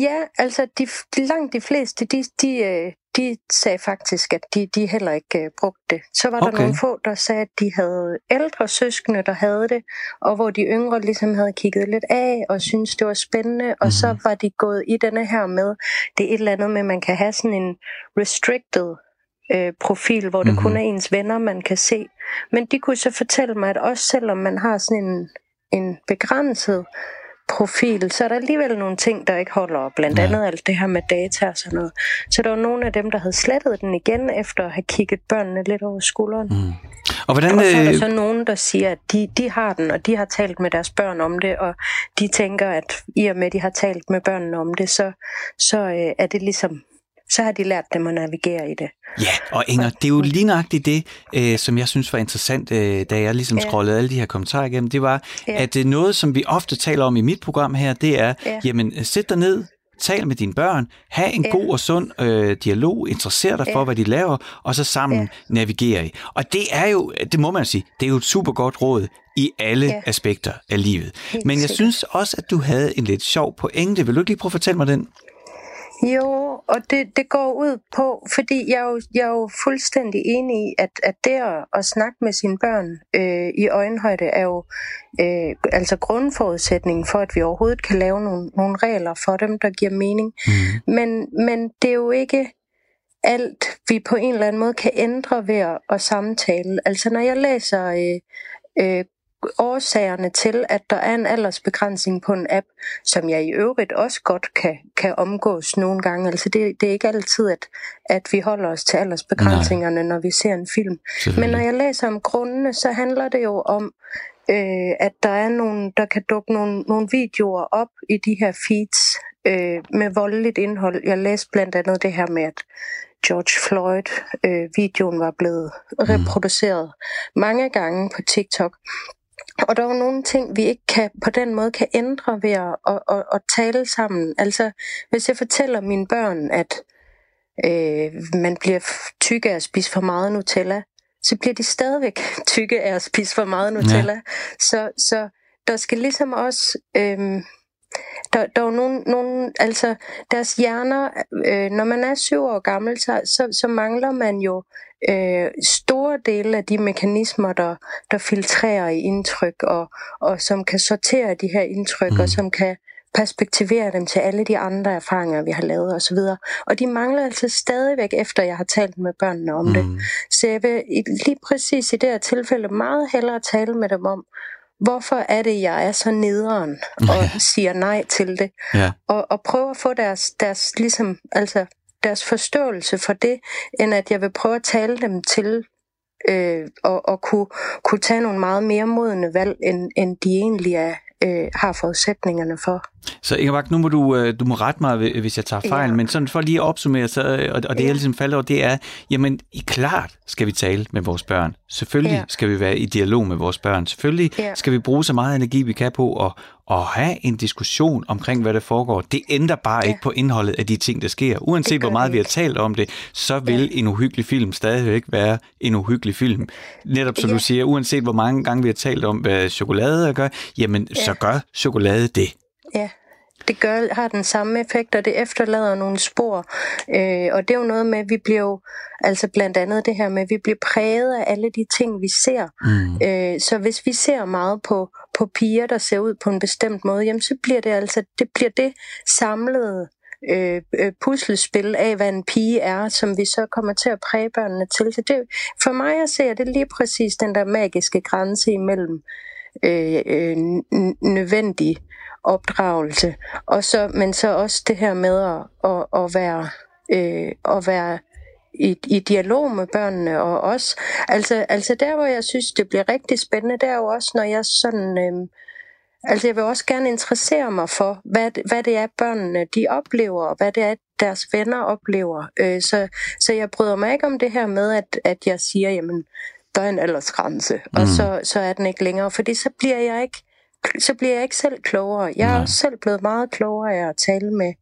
ja, altså de, de langt de fleste, de, de, øh, de sagde faktisk, at de, de heller ikke uh, brugte det. Så var okay. der nogle få, der sagde, at de havde ældre søskende, der havde det, og hvor de yngre ligesom havde kigget lidt af og syntes, det var spændende, og så mhm. var de gået i denne her med, det er et eller andet med, at man kan have sådan en restricted uh, profil, hvor det mm-hmm. kun er ens venner, man kan se. Men de kunne så fortælle mig, at også selvom man har sådan en, en begrænset profil, så er der alligevel nogle ting, der ikke holder. Blandt andet ja. alt det her med data og sådan noget. Så der var nogle af dem, der havde slettet den igen, efter at have kigget børnene lidt over skulderen. Mm. Og, hvordan, og så er der øh, så nogen, der siger, at de, de har den, og de har talt med deres børn om det, og de tænker, at i og med, at de har talt med børnene om det, så, så øh, er det ligesom så har de lært dem at navigere i det. Ja, og Inger, det er jo lige nøjagtigt det, øh, som jeg synes var interessant, øh, da jeg ligesom scrollede ja. alle de her kommentarer igennem, det var, ja. at øh, noget, som vi ofte taler om i mit program her, det er, ja. jamen, sæt dig ned, tal med dine børn, have en ja. god og sund øh, dialog, interesser dig ja. for, hvad de laver, og så sammen ja. navigere i. Og det er jo, det må man sige, det er jo et super godt råd i alle ja. aspekter af livet. Helt Men jeg sikkert. synes også, at du havde en lidt sjov pointe. Vil du ikke lige prøve at fortælle mig den? Jo, og det, det går ud på, fordi jeg er jo, jeg er jo fuldstændig enig i, at, at det at, at snakke med sine børn øh, i øjenhøjde er jo øh, altså grundforudsætningen for, at vi overhovedet kan lave nogle, nogle regler for dem, der giver mening. Mm. Men, men det er jo ikke alt, vi på en eller anden måde kan ændre ved at, at samtale. Altså når jeg læser øh, øh, årsagerne til, at der er en aldersbegrænsning på en app, som jeg i øvrigt også godt kan, kan omgås nogle gange. Altså det, det er ikke altid, at, at vi holder os til aldersbegrænsningerne, Nej. når vi ser en film. Men når jeg læser om grundene, så handler det jo om, øh, at der er nogle, der kan dukke nogle, nogle videoer op i de her feeds øh, med voldeligt indhold. Jeg læste blandt andet det her med, at George Floyd-videoen øh, var blevet mm. reproduceret mange gange på TikTok. Og der er jo nogle ting, vi ikke kan på den måde kan ændre ved at, at, at, at tale sammen. Altså, hvis jeg fortæller mine børn, at øh, man bliver tykke af at spise for meget Nutella, så bliver de stadigvæk tykke af at spise for meget Nutella. Ja. Så, så der skal ligesom også... Øh, der, der er jo nogle, nogle, altså deres hjerner, øh, når man er syv år gammel, så, så, så mangler man jo øh, store dele af de mekanismer, der, der filtrerer i indtryk, og, og som kan sortere de her indtryk, mm. og som kan perspektivere dem til alle de andre erfaringer, vi har lavet osv. Og de mangler altså stadigvæk, efter jeg har talt med børnene om mm. det. Så jeg vil lige præcis i det her tilfælde meget hellere tale med dem om, hvorfor er det, jeg er så nederen og siger nej til det. Ja. Og, og prøve at få deres, deres, ligesom, altså, deres forståelse for det, end at jeg vil prøve at tale dem til øh, og, og kunne, kunne tage nogle meget mere modne valg, end, end de egentlig er, øh, har forudsætningerne for. Så Ingeborg, nu må du, øh, du må rette mig, hvis jeg tager fejl, ja. men sådan for lige at opsummere, så, øh, og, og det ja. jeg ligesom falder over, det er, jamen i klart skal vi tale med vores børn. Selvfølgelig ja. skal vi være i dialog med vores børn. Selvfølgelig ja. skal vi bruge så meget energi, vi kan på at, at have en diskussion omkring, hvad der foregår. Det ændrer bare ja. ikke på indholdet af de ting, der sker. Uanset hvor meget vi har talt om det, så vil ja. en uhyggelig film stadigvæk være en uhyggelig film. Netop som ja. du siger, uanset hvor mange gange vi har talt om, hvad chokolade gør, jamen ja. så gør chokolade det. Ja, det gør, har den samme effekt, og det efterlader nogle spor. Øh, og det er jo noget med, at vi bliver jo, altså blandt andet det her med, at vi bliver præget af alle de ting, vi ser. Mm. Øh, så hvis vi ser meget på, på piger, der ser ud på en bestemt måde, jamen så bliver det altså, det bliver det samlede øh, øh puslespil af, hvad en pige er, som vi så kommer til at præge børnene til. Så det, for mig at se, er det lige præcis den der magiske grænse imellem øh, øh, nødvendig opdragelse. Og så, men så også det her med at, at, at være, øh, at være i, i dialog med børnene og os. Altså, altså der, hvor jeg synes, det bliver rigtig spændende, det er jo også, når jeg sådan... Øh, altså jeg vil også gerne interessere mig for, hvad, hvad det er, børnene de oplever, og hvad det er, deres venner oplever. Øh, så, så jeg bryder mig ikke om det her med, at, at jeg siger, jamen, der er en aldersgrænse, mm. og så, så er den ikke længere, fordi så bliver jeg ikke så bliver jeg ikke selv klogere. Jeg er Nej. også selv blevet meget klogere af at tale med,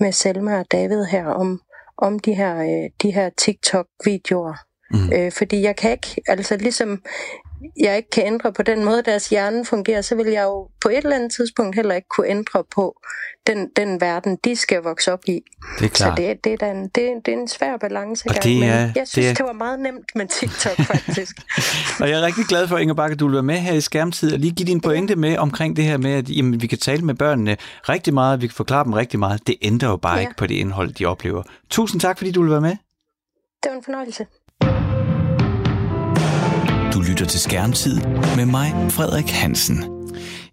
med Selma og David her om, om de her, øh, de her TikTok-videoer. Mm. Øh, fordi jeg kan ikke, altså ligesom jeg ikke kan ændre på den måde, deres hjerne fungerer, så vil jeg jo på et eller andet tidspunkt heller ikke kunne ændre på den, den verden, de skal vokse op i. Det er klart. Så det, det, er, da en, det, det er en svær balance. Og det er, men jeg synes, det, er... det var meget nemt med TikTok, faktisk. og jeg er rigtig glad for, Inger Bakke, du vil være med her i skærmtid, og lige give din pointe med omkring det her med, at jamen, vi kan tale med børnene rigtig meget, vi kan forklare dem rigtig meget. Det ændrer jo bare ja. ikke på det indhold, de oplever. Tusind tak, fordi du vil være med. Det var en fornøjelse. Du lytter til Skærmtid med mig, Frederik Hansen.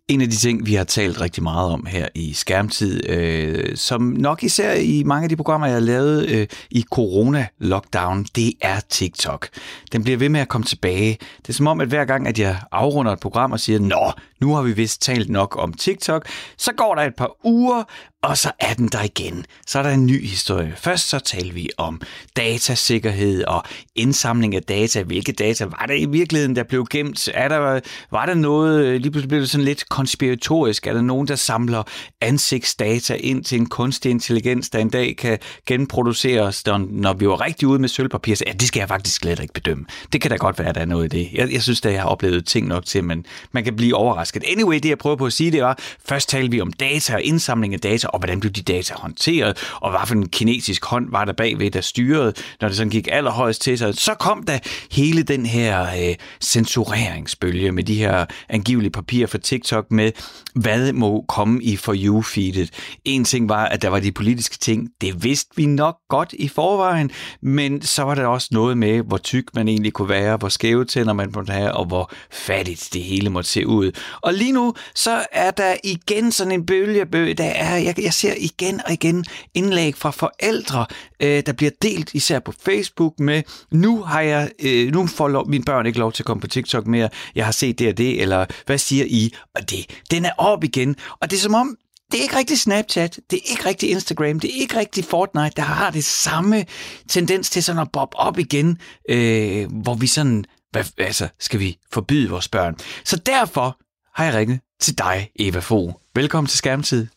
En af de ting, vi har talt rigtig meget om her i Skærmtid, øh, som nok især i mange af de programmer, jeg har lavet øh, i corona-lockdown, det er TikTok. Den bliver ved med at komme tilbage. Det er som om, at hver gang, at jeg afrunder et program og siger, Nå, nu har vi vist talt nok om TikTok, så går der et par uger, og så er den der igen. Så er der en ny historie. Først så taler vi om datasikkerhed og indsamling af data. Hvilke data var der i virkeligheden, der blev gemt? Er der, var der noget, øh, lige pludselig blev det sådan lidt konspiratorisk? Er der nogen, der samler ansigtsdata ind til en kunstig intelligens, der en dag kan genproduceres, når vi var rigtig ude med sølvpapir? Så ja, det skal jeg faktisk slet ikke bedømme. Det kan da godt være, at der er noget i det. Jeg, jeg synes, at jeg har oplevet ting nok til, men man kan blive overrasket. Anyway, det jeg prøver på at sige, det var, først talte vi om data og indsamling af data, og hvordan blev de data håndteret, og hvad for en kinesisk hånd var der bagved, der styrede, når det sådan gik allerhøjst til sig. Så kom der hele den her øh, censureringsbølge med de her angivelige papirer fra TikTok med, hvad må komme i For You-feedet. En ting var, at der var de politiske ting. Det vidste vi nok godt i forvejen, men så var der også noget med, hvor tyk man egentlig kunne være, hvor skæve tænder man måtte have, og hvor fattigt det hele måtte se ud. Og lige nu, så er der igen sådan en bølge, der er, jeg, jeg ser igen og igen indlæg fra forældre, øh, der bliver delt især på Facebook med, nu har jeg, øh, nu får lov, mine børn ikke lov til at komme på TikTok mere, jeg har set det og det, eller hvad siger I? Og det, den er op igen. Og det er som om, det er ikke rigtig Snapchat, det er ikke rigtig Instagram, det er ikke rigtig Fortnite, der har det samme tendens til sådan at bob op igen, øh, hvor vi sådan, hvad, altså, skal vi forbyde vores børn? Så derfor har jeg ringet til dig, Eva Fogh. Velkommen til Skærmtid.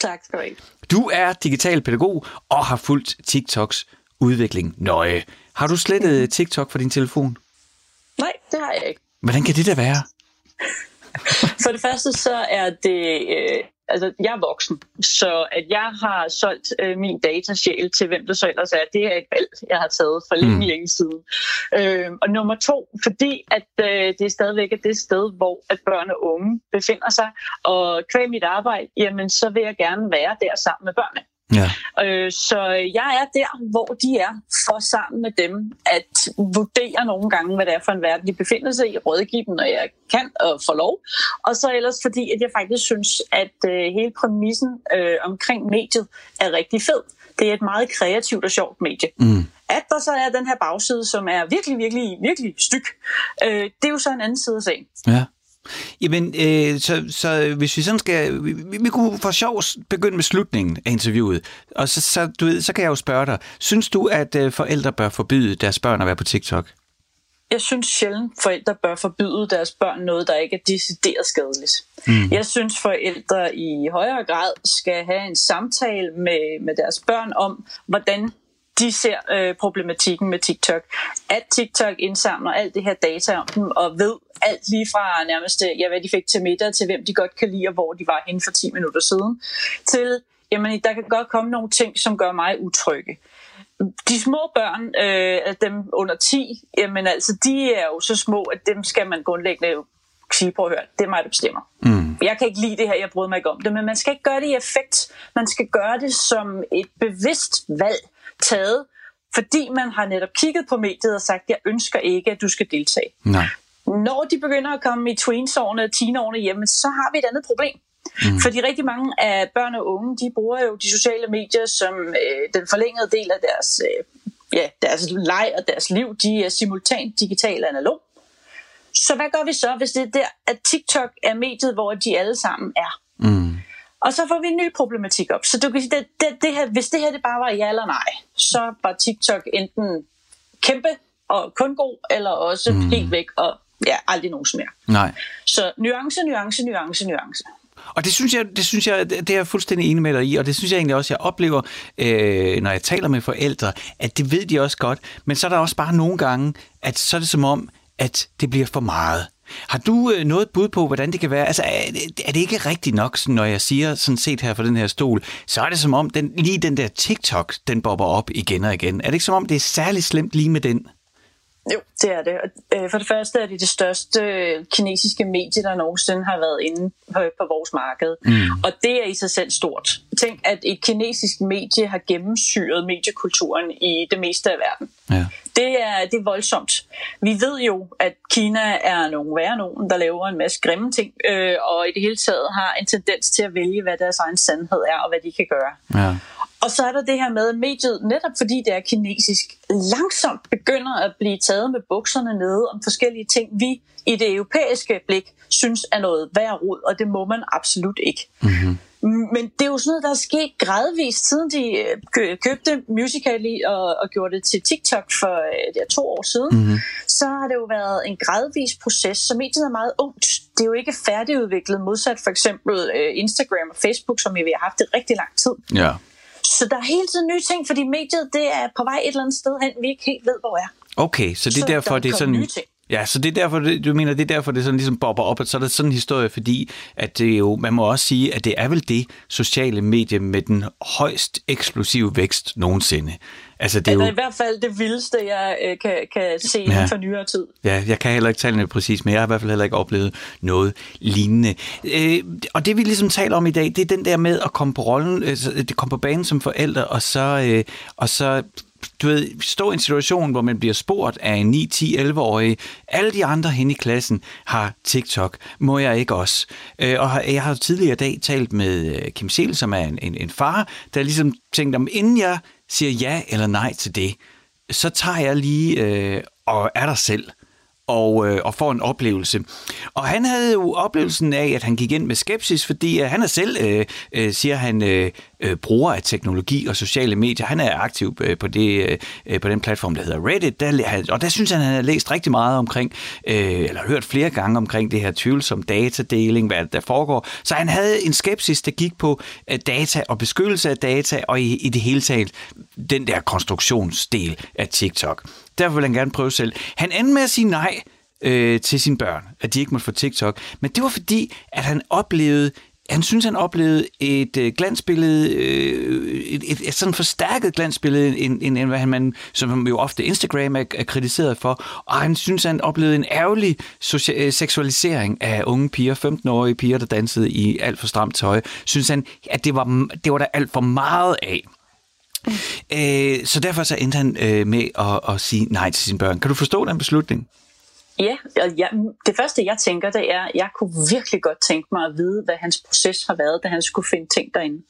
Tak skal du have. Du er digital pædagog og har fulgt TikToks udvikling nøje. Har du slettet. TikTok fra din telefon? Nej, det har jeg ikke. Hvordan kan det da være? For det første så er det øh, altså, jeg er voksen, så at jeg har solgt øh, min datasjæl til hvem det så ellers er, det er et valg, jeg har taget for længe, mm. længe siden. Øh, og nummer to, fordi at øh, det er stadigvæk det sted, hvor at børn og unge befinder sig, og kvæg mit arbejde, jamen så vil jeg gerne være der sammen med børnene. Ja. Øh, så jeg er der, hvor de er, for sammen med dem at vurdere nogle gange, hvad det er for en verden, de befinder sig i, rådgive dem, når jeg kan og får lov. Og så ellers fordi, at jeg faktisk synes, at øh, hele præmissen øh, omkring mediet er rigtig fed. Det er et meget kreativt og sjovt medie. Mm. At der så er den her bagside, som er virkelig, virkelig, virkelig styk, øh, det er jo så en anden side af sagen. Ja. Jamen, øh, så, så hvis vi sådan skal... Vi, vi kunne for sjov begynde med slutningen af interviewet. Og så, så, du ved, så kan jeg jo spørge dig. Synes du, at øh, forældre bør forbyde deres børn at være på TikTok? Jeg synes sjældent, forældre bør forbyde deres børn noget, der ikke er decideret skadeligt. Mm. Jeg synes, forældre i højere grad skal have en samtale med, med deres børn om, hvordan de ser øh, problematikken med TikTok. At TikTok indsamler alt det her data om dem, og ved alt lige fra nærmest, ja, hvad de fik til middag, til hvem de godt kan lide, og hvor de var henne for 10 minutter siden, til, jamen, der kan godt komme nogle ting, som gør mig utrygge. De små børn, øh, dem under 10, jamen altså, de er jo så små, at dem skal man grundlæggende sige, prøv at høre, det er mig, der bestemmer. Mm. Jeg kan ikke lide det her, jeg bryder mig ikke om det, men man skal ikke gøre det i effekt. Man skal gøre det som et bevidst valg taget, fordi man har netop kigget på mediet og sagt, jeg ønsker ikke, at du skal deltage. Nej. Når de begynder at komme i tweensårene og teenårene hjemme, så har vi et andet problem. Mm. Fordi rigtig mange af børn og unge, de bruger jo de sociale medier som øh, den forlængede del af deres, øh, ja, deres leg og deres liv. De er simultant digital analog. Så hvad gør vi så, hvis det er der, at TikTok er mediet, hvor de alle sammen er? Mm. Og så får vi en ny problematik op. Så du kan sige, det, det, det her, hvis det her det bare var ja eller nej, så var TikTok enten kæmpe og kun god, eller også mm. helt væk og ja, aldrig nogen mere. Nej. Så nuance, nuance, nuance, nuance. Og det synes jeg, det synes jeg, det er jeg fuldstændig enig med dig i, og det synes jeg egentlig også, jeg oplever, øh, når jeg taler med forældre, at det ved de også godt, men så er der også bare nogle gange, at så er det som om, at det bliver for meget. Har du øh, noget bud på, hvordan det kan være? Altså, er, er det ikke rigtigt nok, når jeg siger sådan set her for den her stol, så er det som om, den, lige den der TikTok, den bobber op igen og igen. Er det ikke som om, det er særligt slemt lige med den? Jo, det er det. Øh, for det første er det det største kinesiske medie, der nogensinde har været inde på, på vores marked. Mm. Og det er i sig selv stort. Tænk, at et kinesisk medie har gennemsyret mediekulturen i det meste af verden. Ja. Det, er, det er voldsomt. Vi ved jo, at Kina er nogle værre nogen, der laver en masse grimme ting, øh, og i det hele taget har en tendens til at vælge, hvad deres egen sandhed er, og hvad de kan gøre. Ja. Og så er der det her med, at mediet, netop fordi det er kinesisk, langsomt begynder at blive taget med bukserne nede om forskellige ting, vi i det europæiske blik synes er noget værd rod, og det må man absolut ikke. Mm-hmm. Men det er jo sådan noget, der er sket gradvist, siden de øh, købte Musical.ly og, og gjorde det til TikTok for øh, det er to år siden. Mm-hmm. Så har det jo været en gradvis proces, så mediet er meget ungt. Det er jo ikke færdigudviklet, modsat for eksempel øh, Instagram og Facebook, som vi har haft det rigtig lang tid. Ja. Så der er hele tiden nye ting, fordi mediet det er på vej et eller andet sted hen, vi ikke helt ved, hvor er. Okay, så det er så derfor, det er sådan... Nye ting. Ja, så det er derfor, du mener, det er derfor, det sådan ligesom bobber op, at så er der sådan en historie, fordi at det jo, man må også sige, at det er vel det sociale medie med den højst eksplosive vækst nogensinde. Altså, det er, jo... i hvert fald det vildeste, jeg øh, kan, kan se ja. for nyere tid. Ja, jeg kan heller ikke tale det præcis, men jeg har i hvert fald heller ikke oplevet noget lignende. Øh, og det vi ligesom taler om i dag, det er den der med at komme på rollen, øh, det komme på banen som forældre, og så, øh, og så du ved, stå i en situation, hvor man bliver spurgt af en 9, 10, 11-årig, alle de andre hen i klassen har TikTok, må jeg ikke også? Øh, og jeg har tidligere i dag talt med øh, Kim Sel, som er en, en, en far, der ligesom tænkte, om inden jeg siger ja eller nej til det, så tager jeg lige øh, og er der selv og, øh, og får en oplevelse. Og han havde jo oplevelsen af, at han gik ind med skepsis, fordi øh, han er selv, øh, øh, siger han, øh, øh bruger af teknologi og sociale medier. Han er aktiv øh, på, det, øh, på den platform, der hedder Reddit, der, og der synes han, han har læst rigtig meget omkring, øh, eller hørt flere gange omkring det her tvivlsom datadeling, hvad der foregår. Så han havde en skepsis, der gik på øh, data og beskyttelse af data, og i, i det hele taget den der konstruktionsdel af TikTok. Derfor vil han gerne prøve selv. Han endte med at sige nej øh, til sine børn, at de ikke måtte få TikTok. Men det var fordi, at han oplevede han synes, han oplevede et øh, glansbillede, øh, et, et, et sådan forstærket glansbillede, end, end, end hvad man, som jo ofte Instagram er, er kritiseret for. Og han synes, han oplevede en ærgerlig social, øh, seksualisering af unge piger, 15-årige piger, der dansede i alt for stramt tøj. Synes han, at det var, det var der alt for meget af. Øh, så derfor så endte han øh, med at, at sige nej til sine børn. Kan du forstå den beslutning? Ja, og ja, det første jeg tænker, det er, at jeg kunne virkelig godt tænke mig at vide, hvad hans proces har været, da han skulle finde ting derinde.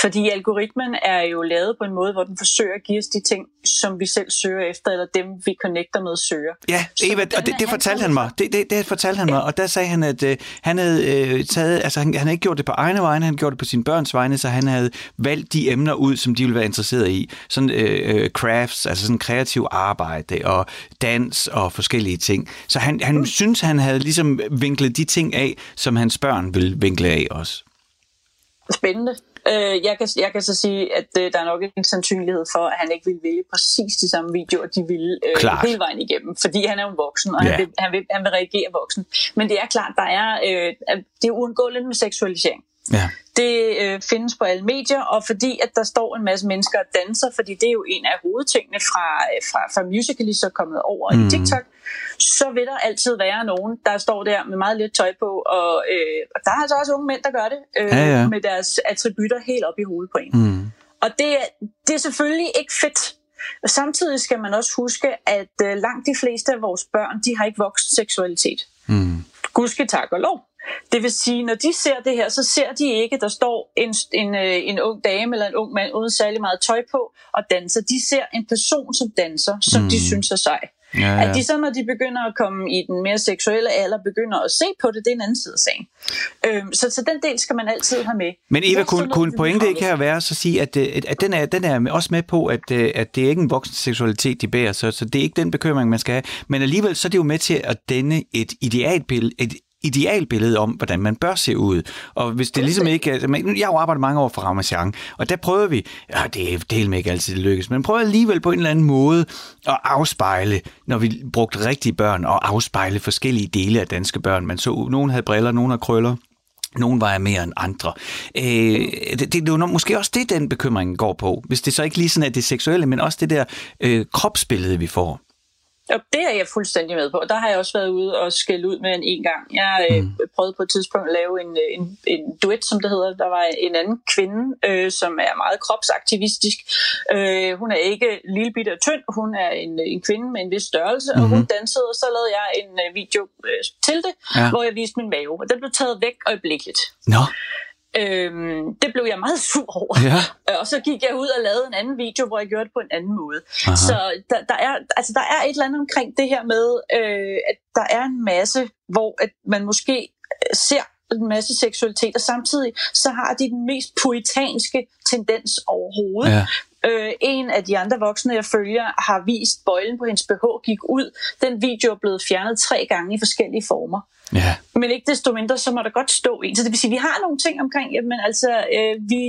Fordi algoritmen er jo lavet på en måde, hvor den forsøger at give os de ting, som vi selv søger efter, eller dem, vi connecter med, søger. Ja, Eva, og det, det fortalte han mig. Det, det, det fortalte han ja. mig, og der sagde han, at øh, han havde øh, taget, altså han, han havde ikke gjort det på egne vegne, han gjorde det på sine børns vegne, så han havde valgt de emner ud, som de ville være interesseret i. Sådan øh, øh, crafts, altså sådan kreativ arbejde, og dans og forskellige ting. Så han, han mm. synes, han havde ligesom vinklet de ting af, som hans børn ville vinkle af også. Spændende. Øh, jeg, kan, jeg kan så sige, at øh, der er nok en sandsynlighed for, at han ikke vil vælge præcis de samme videoer, de vil øh, hele vejen igennem, fordi han er jo voksen, og ja. han, vil, han, vil, han vil reagere voksen. Men det er klart, der er, øh, det er uundgåeligt med seksualisering. Ja. Det øh, findes på alle medier, og fordi at der står en masse mennesker og danser, fordi det er jo en af hovedtingene fra, øh, fra, fra Musical.ly, så kommet over mm. i TikTok, så vil der altid være nogen, der står der med meget lidt tøj på, og, øh, og der er altså også unge mænd, der gør det, øh, ja, ja. med deres attributter helt op i hovedet på en. Mm. Og det, det er selvfølgelig ikke fedt. Og samtidig skal man også huske, at øh, langt de fleste af vores børn, de har ikke voksen seksualitet. Mm. Gudske tak og lov. Det vil sige, når de ser det her, så ser de ikke, der står en, en, øh, en ung dame eller en ung mand uden særlig meget tøj på og danser. De ser en person, som danser, som mm. de synes er sej. Ja, ja. At de så, når de begynder at komme i den mere seksuelle alder, begynder at se på det, det er en anden side af sagen. Øhm, så, så den del skal man altid have med. Men Eva, kunne, kunne pointe ikke her være så sige, at, at, at den, er, den er også med på, at, at det er ikke en voksen seksualitet, de bærer, så, så det er ikke den bekymring, man skal have. Men alligevel så er det jo med til at denne et idealbillede, et idealbillede om, hvordan man bør se ud. Og hvis det ligesom ikke... Jeg har jo arbejdet mange år for Ramachan, og der prøvede vi... Ja, det er del med ikke altid lykkes, men prøvede alligevel på en eller anden måde at afspejle, når vi brugte rigtige børn, og afspejle forskellige dele af danske børn. Man så, nogen havde briller, nogen havde krøller, nogen vejer mere end andre. Øh, det, det, det er jo måske også det, den bekymring går på. Hvis det så ikke lige sådan er det seksuelle, men også det der øh, kropsbillede, vi får. Og det er jeg fuldstændig med på. Der har jeg også været ude og skælde ud med en en gang. Jeg øh, mm. prøvede på et tidspunkt at lave en, øh, en, en duet, som det hedder. Der var en anden kvinde, øh, som er meget kropsaktivistisk. Øh, hun er ikke lille bitte og tynd. Hun er en, en kvinde med en vis størrelse, mm-hmm. og hun mhm. dansede, og så lavede jeg en øh, video øh, til det, ja. hvor jeg viste min mave. Og den blev taget væk øjeblikkeligt. Nå. Øhm, det blev jeg meget sur over. Ja. Øh, og så gik jeg ud og lavede en anden video, hvor jeg gjorde det på en anden måde. Aha. Så der, der, er, altså, der er et eller andet omkring det her med, øh, at der er en masse, hvor at man måske øh, ser en masse seksualitet, og samtidig så har de den mest puritanske tendens overhovedet. Ja. Øh, en af de andre voksne, jeg følger, har vist bøjlen på hendes BH gik ud. Den video er blevet fjernet tre gange i forskellige former. Ja. Men ikke desto mindre, så må der godt stå en. Så det vil sige, at vi har nogle ting omkring, men altså, øh, vi,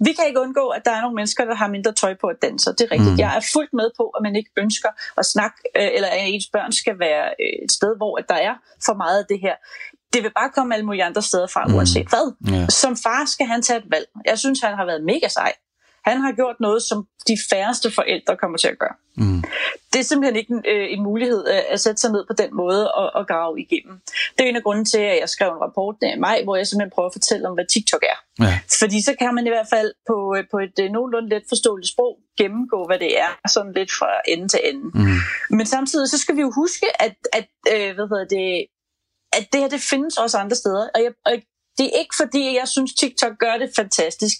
vi kan ikke undgå, at der er nogle mennesker, der har mindre tøj på at danse. Det er rigtigt. Mm. Jeg er fuldt med på, at man ikke ønsker at snakke, øh, eller at ens børn skal være øh, et sted, hvor at der er for meget af det her. Det vil bare komme alle mulige andre steder fra, mm. uanset hvad. Yeah. Som far skal han tage et valg. Jeg synes, han har været mega sej. Han har gjort noget, som de færreste forældre kommer til at gøre. Mm. Det er simpelthen ikke en, øh, en mulighed øh, at sætte sig ned på den måde og, og grave igennem. Det er en af grunden til, at jeg skrev en rapport i maj, hvor jeg simpelthen prøver at fortælle om, hvad TikTok er. Ja. Fordi så kan man i hvert fald på, øh, på et øh, nogenlunde let forståeligt sprog gennemgå, hvad det er, sådan lidt fra ende til ende. Mm. Men samtidig så skal vi jo huske, at, at, øh, hvad hedder det, at det her det findes også andre steder. Og, jeg, og det er ikke fordi, jeg synes, TikTok gør det fantastisk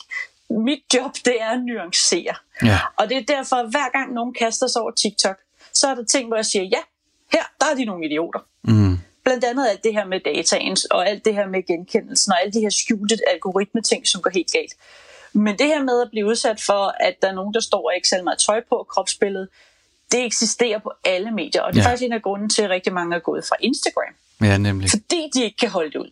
mit job, det er at nuancere. Ja. Og det er derfor, at hver gang nogen kaster sig over TikTok, så er der ting, hvor jeg siger, ja, her, der er de nogle idioter. Mm. Blandt andet alt det her med dataen, og alt det her med genkendelsen, og alle de her skjulte algoritme-ting, som går helt galt. Men det her med at blive udsat for, at der er nogen, der står og ikke særlig meget tøj på kropsbilledet, det eksisterer på alle medier. Og det er ja. faktisk en af grunden til, at rigtig mange er gået fra Instagram. Ja, nemlig. Fordi de ikke kan holde det ud.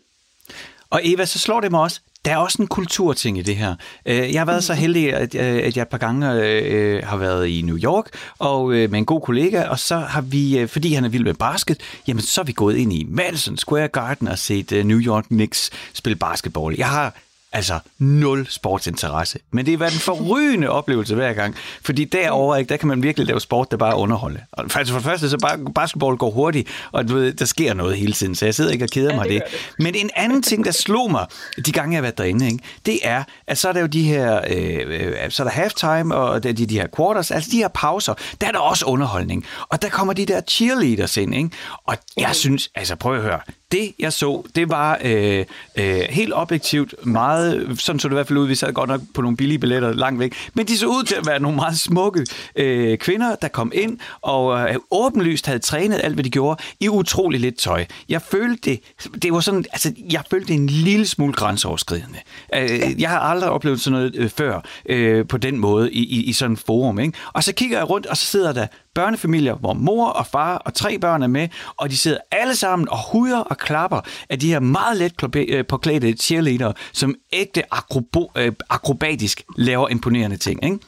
Og Eva, så slår det mig også, der er også en kulturting i det her. Øh, jeg har været så heldig, at øh, jeg et par gange øh, har været i New York og med en god kollega, og så har vi, fordi han er vild med basket, jamen så er vi gået ind i Madison Square Garden og set New York Knicks spille basketball. Jeg har altså nul sportsinteresse. Men det har været en forrygende oplevelse hver gang, fordi derovre, ikke, der kan man virkelig lave sport, der bare underholde. Og faktisk for det første, så bare, basketball går hurtigt, og du ved, der sker noget hele tiden, så jeg sidder ikke og keder ja, mig det. det. Men en anden ting, der slog mig, de gange jeg har været derinde, ikke, det er, at så er der jo de her, øh, så er der halftime, og er de, de her quarters, altså de her pauser, der er der også underholdning. Og der kommer de der cheerleaders ind, ikke? Og jeg synes, altså prøv at høre, det, jeg så, det var øh, øh, helt objektivt meget, sådan så det i hvert fald ud, vi sad godt nok på nogle billige billetter langt væk, men de så ud til at være nogle meget smukke øh, kvinder, der kom ind og øh, åbenlyst havde trænet alt, hvad de gjorde, i utrolig lidt tøj. Jeg følte det, det var sådan, altså, jeg følte det en lille smule grænseoverskridende. Øh, jeg har aldrig oplevet sådan noget øh, før øh, på den måde i, i, i sådan en forum, ikke? Og så kigger jeg rundt, og så sidder der børnefamilier, hvor mor og far og tre børn er med, og de sidder alle sammen og huder og klapper af de her meget let øh, påklædte cheerleader, som ægte akrobo, øh, akrobatisk laver imponerende ting. Ikke?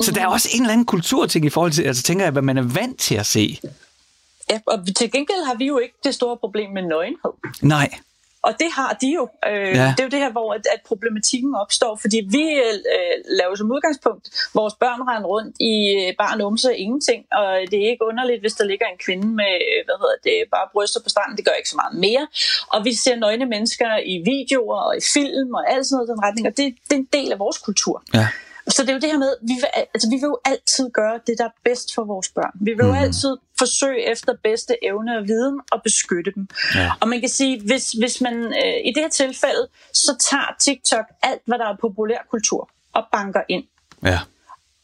Så der er også en eller anden kulturting i forhold til, altså tænker jeg, hvad man er vant til at se. Ja, og til gengæld har vi jo ikke det store problem med nøgenhed. Nej. Og det har de jo. Øh, ja. Det er jo det her, hvor at, at problematikken opstår, fordi vi øh, laver som udgangspunkt, vores børn render rundt i øh, bare numse ingenting, og det er ikke underligt, hvis der ligger en kvinde med, øh, hvad hedder det, bare bryster på stranden, det gør ikke så meget mere. Og vi ser nøgne mennesker i videoer og i film og alt sådan noget den retning, og det, det er en del af vores kultur. Ja. Så det er jo det her med, vi vil, altså, vi vil jo altid gøre det, der er bedst for vores børn. Vi vil jo mm. altid forsøge efter bedste evne og viden at beskytte dem. Ja. Og man kan sige, hvis, hvis man øh, i det her tilfælde, så tager TikTok alt, hvad der er populær kultur og banker ind. Ja.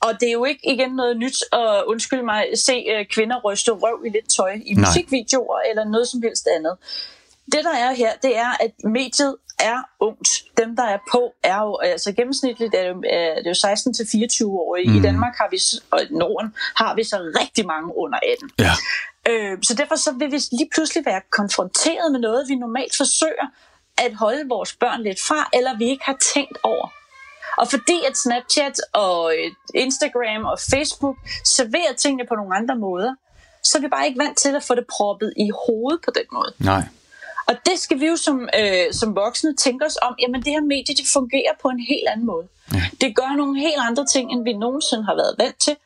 Og det er jo ikke igen noget nyt at undskyld mig, se øh, kvinder ryste røv i lidt tøj i Nej. musikvideoer eller noget som helst andet. Det der er her, det er, at mediet er ungt. Dem, der er på, er jo, altså gennemsnitligt er det, er det jo 16 til 24 år. Mm. I Danmark har vi, og i Norden har vi så rigtig mange under 18. Ja. Øh, så derfor så vil vi lige pludselig være konfronteret med noget, vi normalt forsøger at holde vores børn lidt fra, eller vi ikke har tænkt over. Og fordi at Snapchat og øh, Instagram og Facebook serverer tingene på nogle andre måder, så er vi bare ikke vant til at få det proppet i hovedet på den måde. Nej. Og det skal vi jo som, øh, som voksne tænke os om, jamen det her medie, det fungerer på en helt anden måde. Ja. Det gør nogle helt andre ting, end vi nogensinde har været vant til.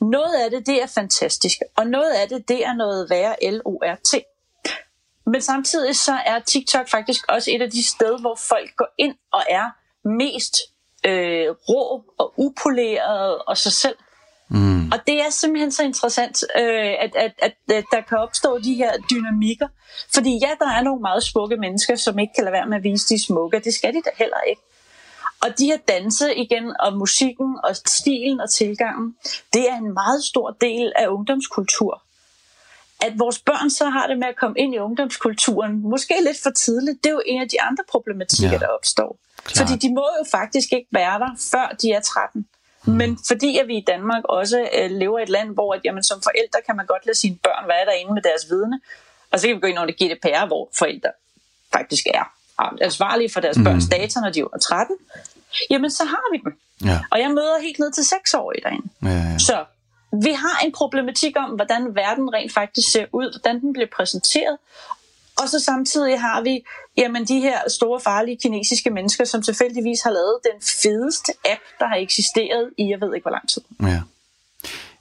Noget af det, det er fantastisk, og noget af det, det er noget værre L-O-R-T. Men samtidig så er TikTok faktisk også et af de steder, hvor folk går ind og er mest øh, rå og upoleret og sig selv. Mm. Og det er simpelthen så interessant, øh, at, at, at, at der kan opstå de her dynamikker. Fordi ja, der er nogle meget smukke mennesker, som ikke kan lade være med at vise de smukke. Det skal de da heller ikke. Og de her danse igen, og musikken, og stilen og tilgangen, det er en meget stor del af ungdomskultur. At vores børn så har det med at komme ind i ungdomskulturen, måske lidt for tidligt, det er jo en af de andre problematikker, ja. der opstår. Klar. Fordi de må jo faktisk ikke være der, før de er 13. Men fordi at vi i Danmark også øh, lever i et land, hvor at, jamen, som forældre kan man godt lade sine børn være derinde med deres vidne, og så kan vi gå ind under GDPR, hvor forældre faktisk er ansvarlige for deres mm. børns data, når de er 13, jamen så har vi dem. Ja. Og jeg møder helt ned til 6 år i derinde. Ja, ja. Så vi har en problematik om, hvordan verden rent faktisk ser ud, hvordan den bliver præsenteret, og så samtidig har vi jamen, de her store farlige kinesiske mennesker, som tilfældigvis har lavet den fedeste app, der har eksisteret i jeg ved ikke hvor lang tid. Ja.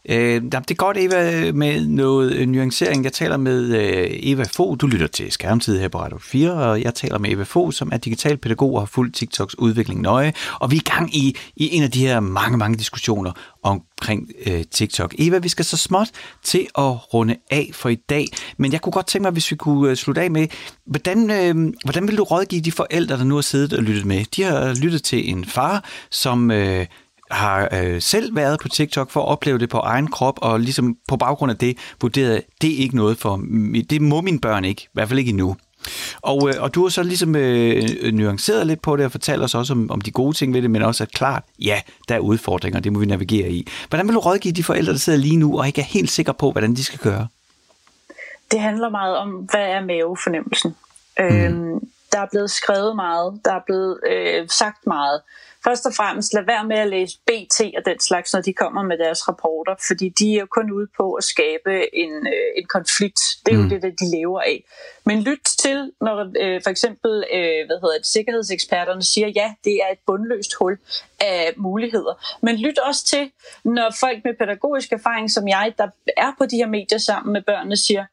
Øh, det er godt, Eva, med noget øh, nuancering. Jeg taler med øh, Eva Fo. Du lytter til Skærmtid her på Radio 4, og jeg taler med Eva Fo, som er digital pædagog og har fulgt TikToks udvikling nøje. Og vi er i gang i, i en af de her mange, mange diskussioner omkring øh, TikTok. Eva, vi skal så småt til at runde af for i dag, men jeg kunne godt tænke mig, hvis vi kunne øh, slutte af med, hvordan, øh, hvordan vil du rådgive de forældre, der nu har siddet og lyttet med? De har lyttet til en far, som... Øh, har øh, selv været på TikTok for at opleve det på egen krop, og ligesom på baggrund af det vurderet, det er ikke noget for, det må mine børn ikke, i hvert fald ikke endnu. Og, øh, og du har så ligesom øh, nuanceret lidt på det og fortalt os også om, om de gode ting ved det, men også at klart, ja, der er udfordringer, det må vi navigere i. Hvordan vil du rådgive de forældre, der sidder lige nu og ikke er helt sikre på, hvordan de skal gøre? Det handler meget om, hvad er mavefornemmelsen? Mm. Øhm, der er blevet skrevet meget, der er blevet øh, sagt meget først og fremmest lad være med at læse BT og den slags, når de kommer med deres rapporter, fordi de er jo kun ude på at skabe en, øh, en konflikt. Det er jo mm. det, de lever af. Men lyt til, når øh, for eksempel øh, hvad hedder det, sikkerhedseksperterne siger, ja, det er et bundløst hul af muligheder. Men lyt også til, når folk med pædagogisk erfaring som jeg, der er på de her medier sammen med børnene, siger,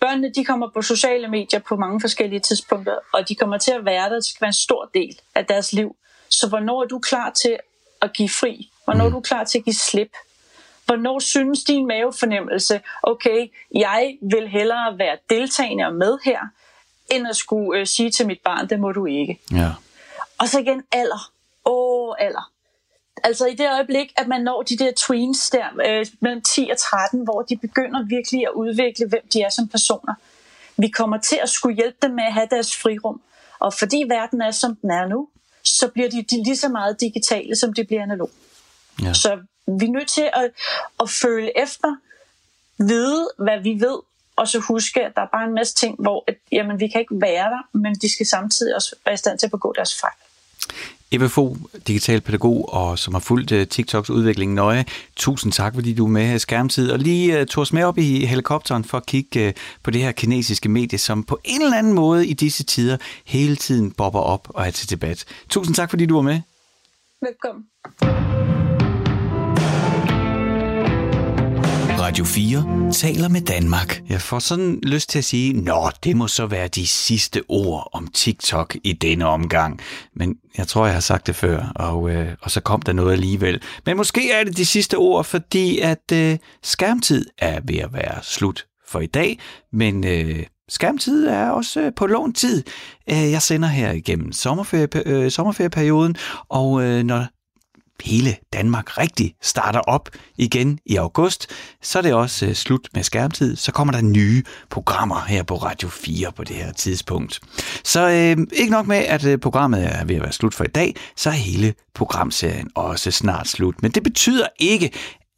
børnene de kommer på sociale medier på mange forskellige tidspunkter, og de kommer til at være der, det skal være en stor del af deres liv. Så hvornår er du klar til at give fri? Hvornår er mm. du klar til at give slip? Hvornår synes din mavefornemmelse, okay, jeg vil hellere være deltagende og med her, end at skulle øh, sige til mit barn, det må du ikke. Ja. Og så igen alder. Åh, alder. Altså i det øjeblik, at man når de der tweens der øh, mellem 10 og 13, hvor de begynder virkelig at udvikle, hvem de er som personer. Vi kommer til at skulle hjælpe dem med at have deres frirum. Og fordi verden er, som den er nu, så bliver de, lige så meget digitale, som de bliver analog. Ja. Så vi er nødt til at, at føle efter, vide, hvad vi ved, og så huske, at der er bare en masse ting, hvor at, jamen, vi kan ikke være der, men de skal samtidig også være i stand til at begå deres fejl. Ebbe Fogh, digital pædagog, og som har fulgt øh, TikToks udvikling nøje. Tusind tak, fordi du er med her i skærmtid. Og lige uh, tog os med op i helikopteren for at kigge uh, på det her kinesiske medie, som på en eller anden måde i disse tider hele tiden bobber op og er til debat. Tusind tak, fordi du var med. Velkommen. Radio 4 taler med Danmark. Jeg får sådan lyst til at sige, nå, det må så være de sidste ord om TikTok i denne omgang. Men jeg tror, jeg har sagt det før, og, øh, og så kom der noget alligevel. Men måske er det de sidste ord, fordi at øh, skærmtid er ved at være slut for i dag. Men øh, skærmtid er også øh, på lån tid. Øh, jeg sender her igennem sommerferie, øh, sommerferieperioden, og øh, når hele Danmark rigtig starter op igen i august, så er det også øh, slut med skærmtid. Så kommer der nye programmer her på Radio 4 på det her tidspunkt. Så øh, ikke nok med, at øh, programmet er ved at være slut for i dag, så er hele programserien også snart slut. Men det betyder ikke,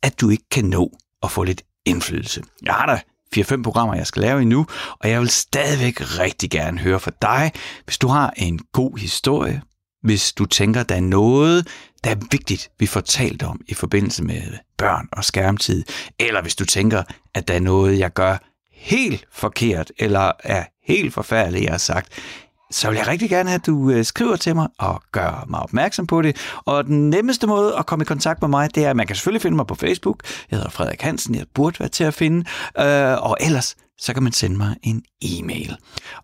at du ikke kan nå at få lidt indflydelse. Jeg har da 4-5 programmer, jeg skal lave endnu, og jeg vil stadigvæk rigtig gerne høre fra dig, hvis du har en god historie, hvis du tænker, der er noget, der er vigtigt, vi får talt om i forbindelse med børn og skærmtid, eller hvis du tænker, at der er noget, jeg gør helt forkert, eller er helt forfærdeligt, jeg har sagt, så vil jeg rigtig gerne have, at du øh, skriver til mig og gør mig opmærksom på det. Og den nemmeste måde at komme i kontakt med mig, det er, at man kan selvfølgelig finde mig på Facebook. Jeg hedder Frederik Hansen, jeg burde være til at finde. Øh, og ellers, så kan man sende mig en e-mail.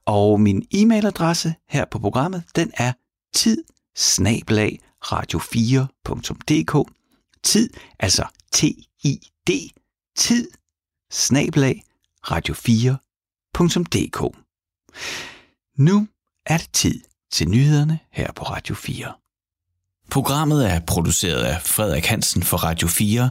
Og min e-mailadresse her på programmet, den er tid snablag radio4.dk Tid, altså T-I-D, tid, snablag, radio4.dk. Nu er det tid til nyhederne her på Radio 4. Programmet er produceret af Frederik Hansen for Radio 4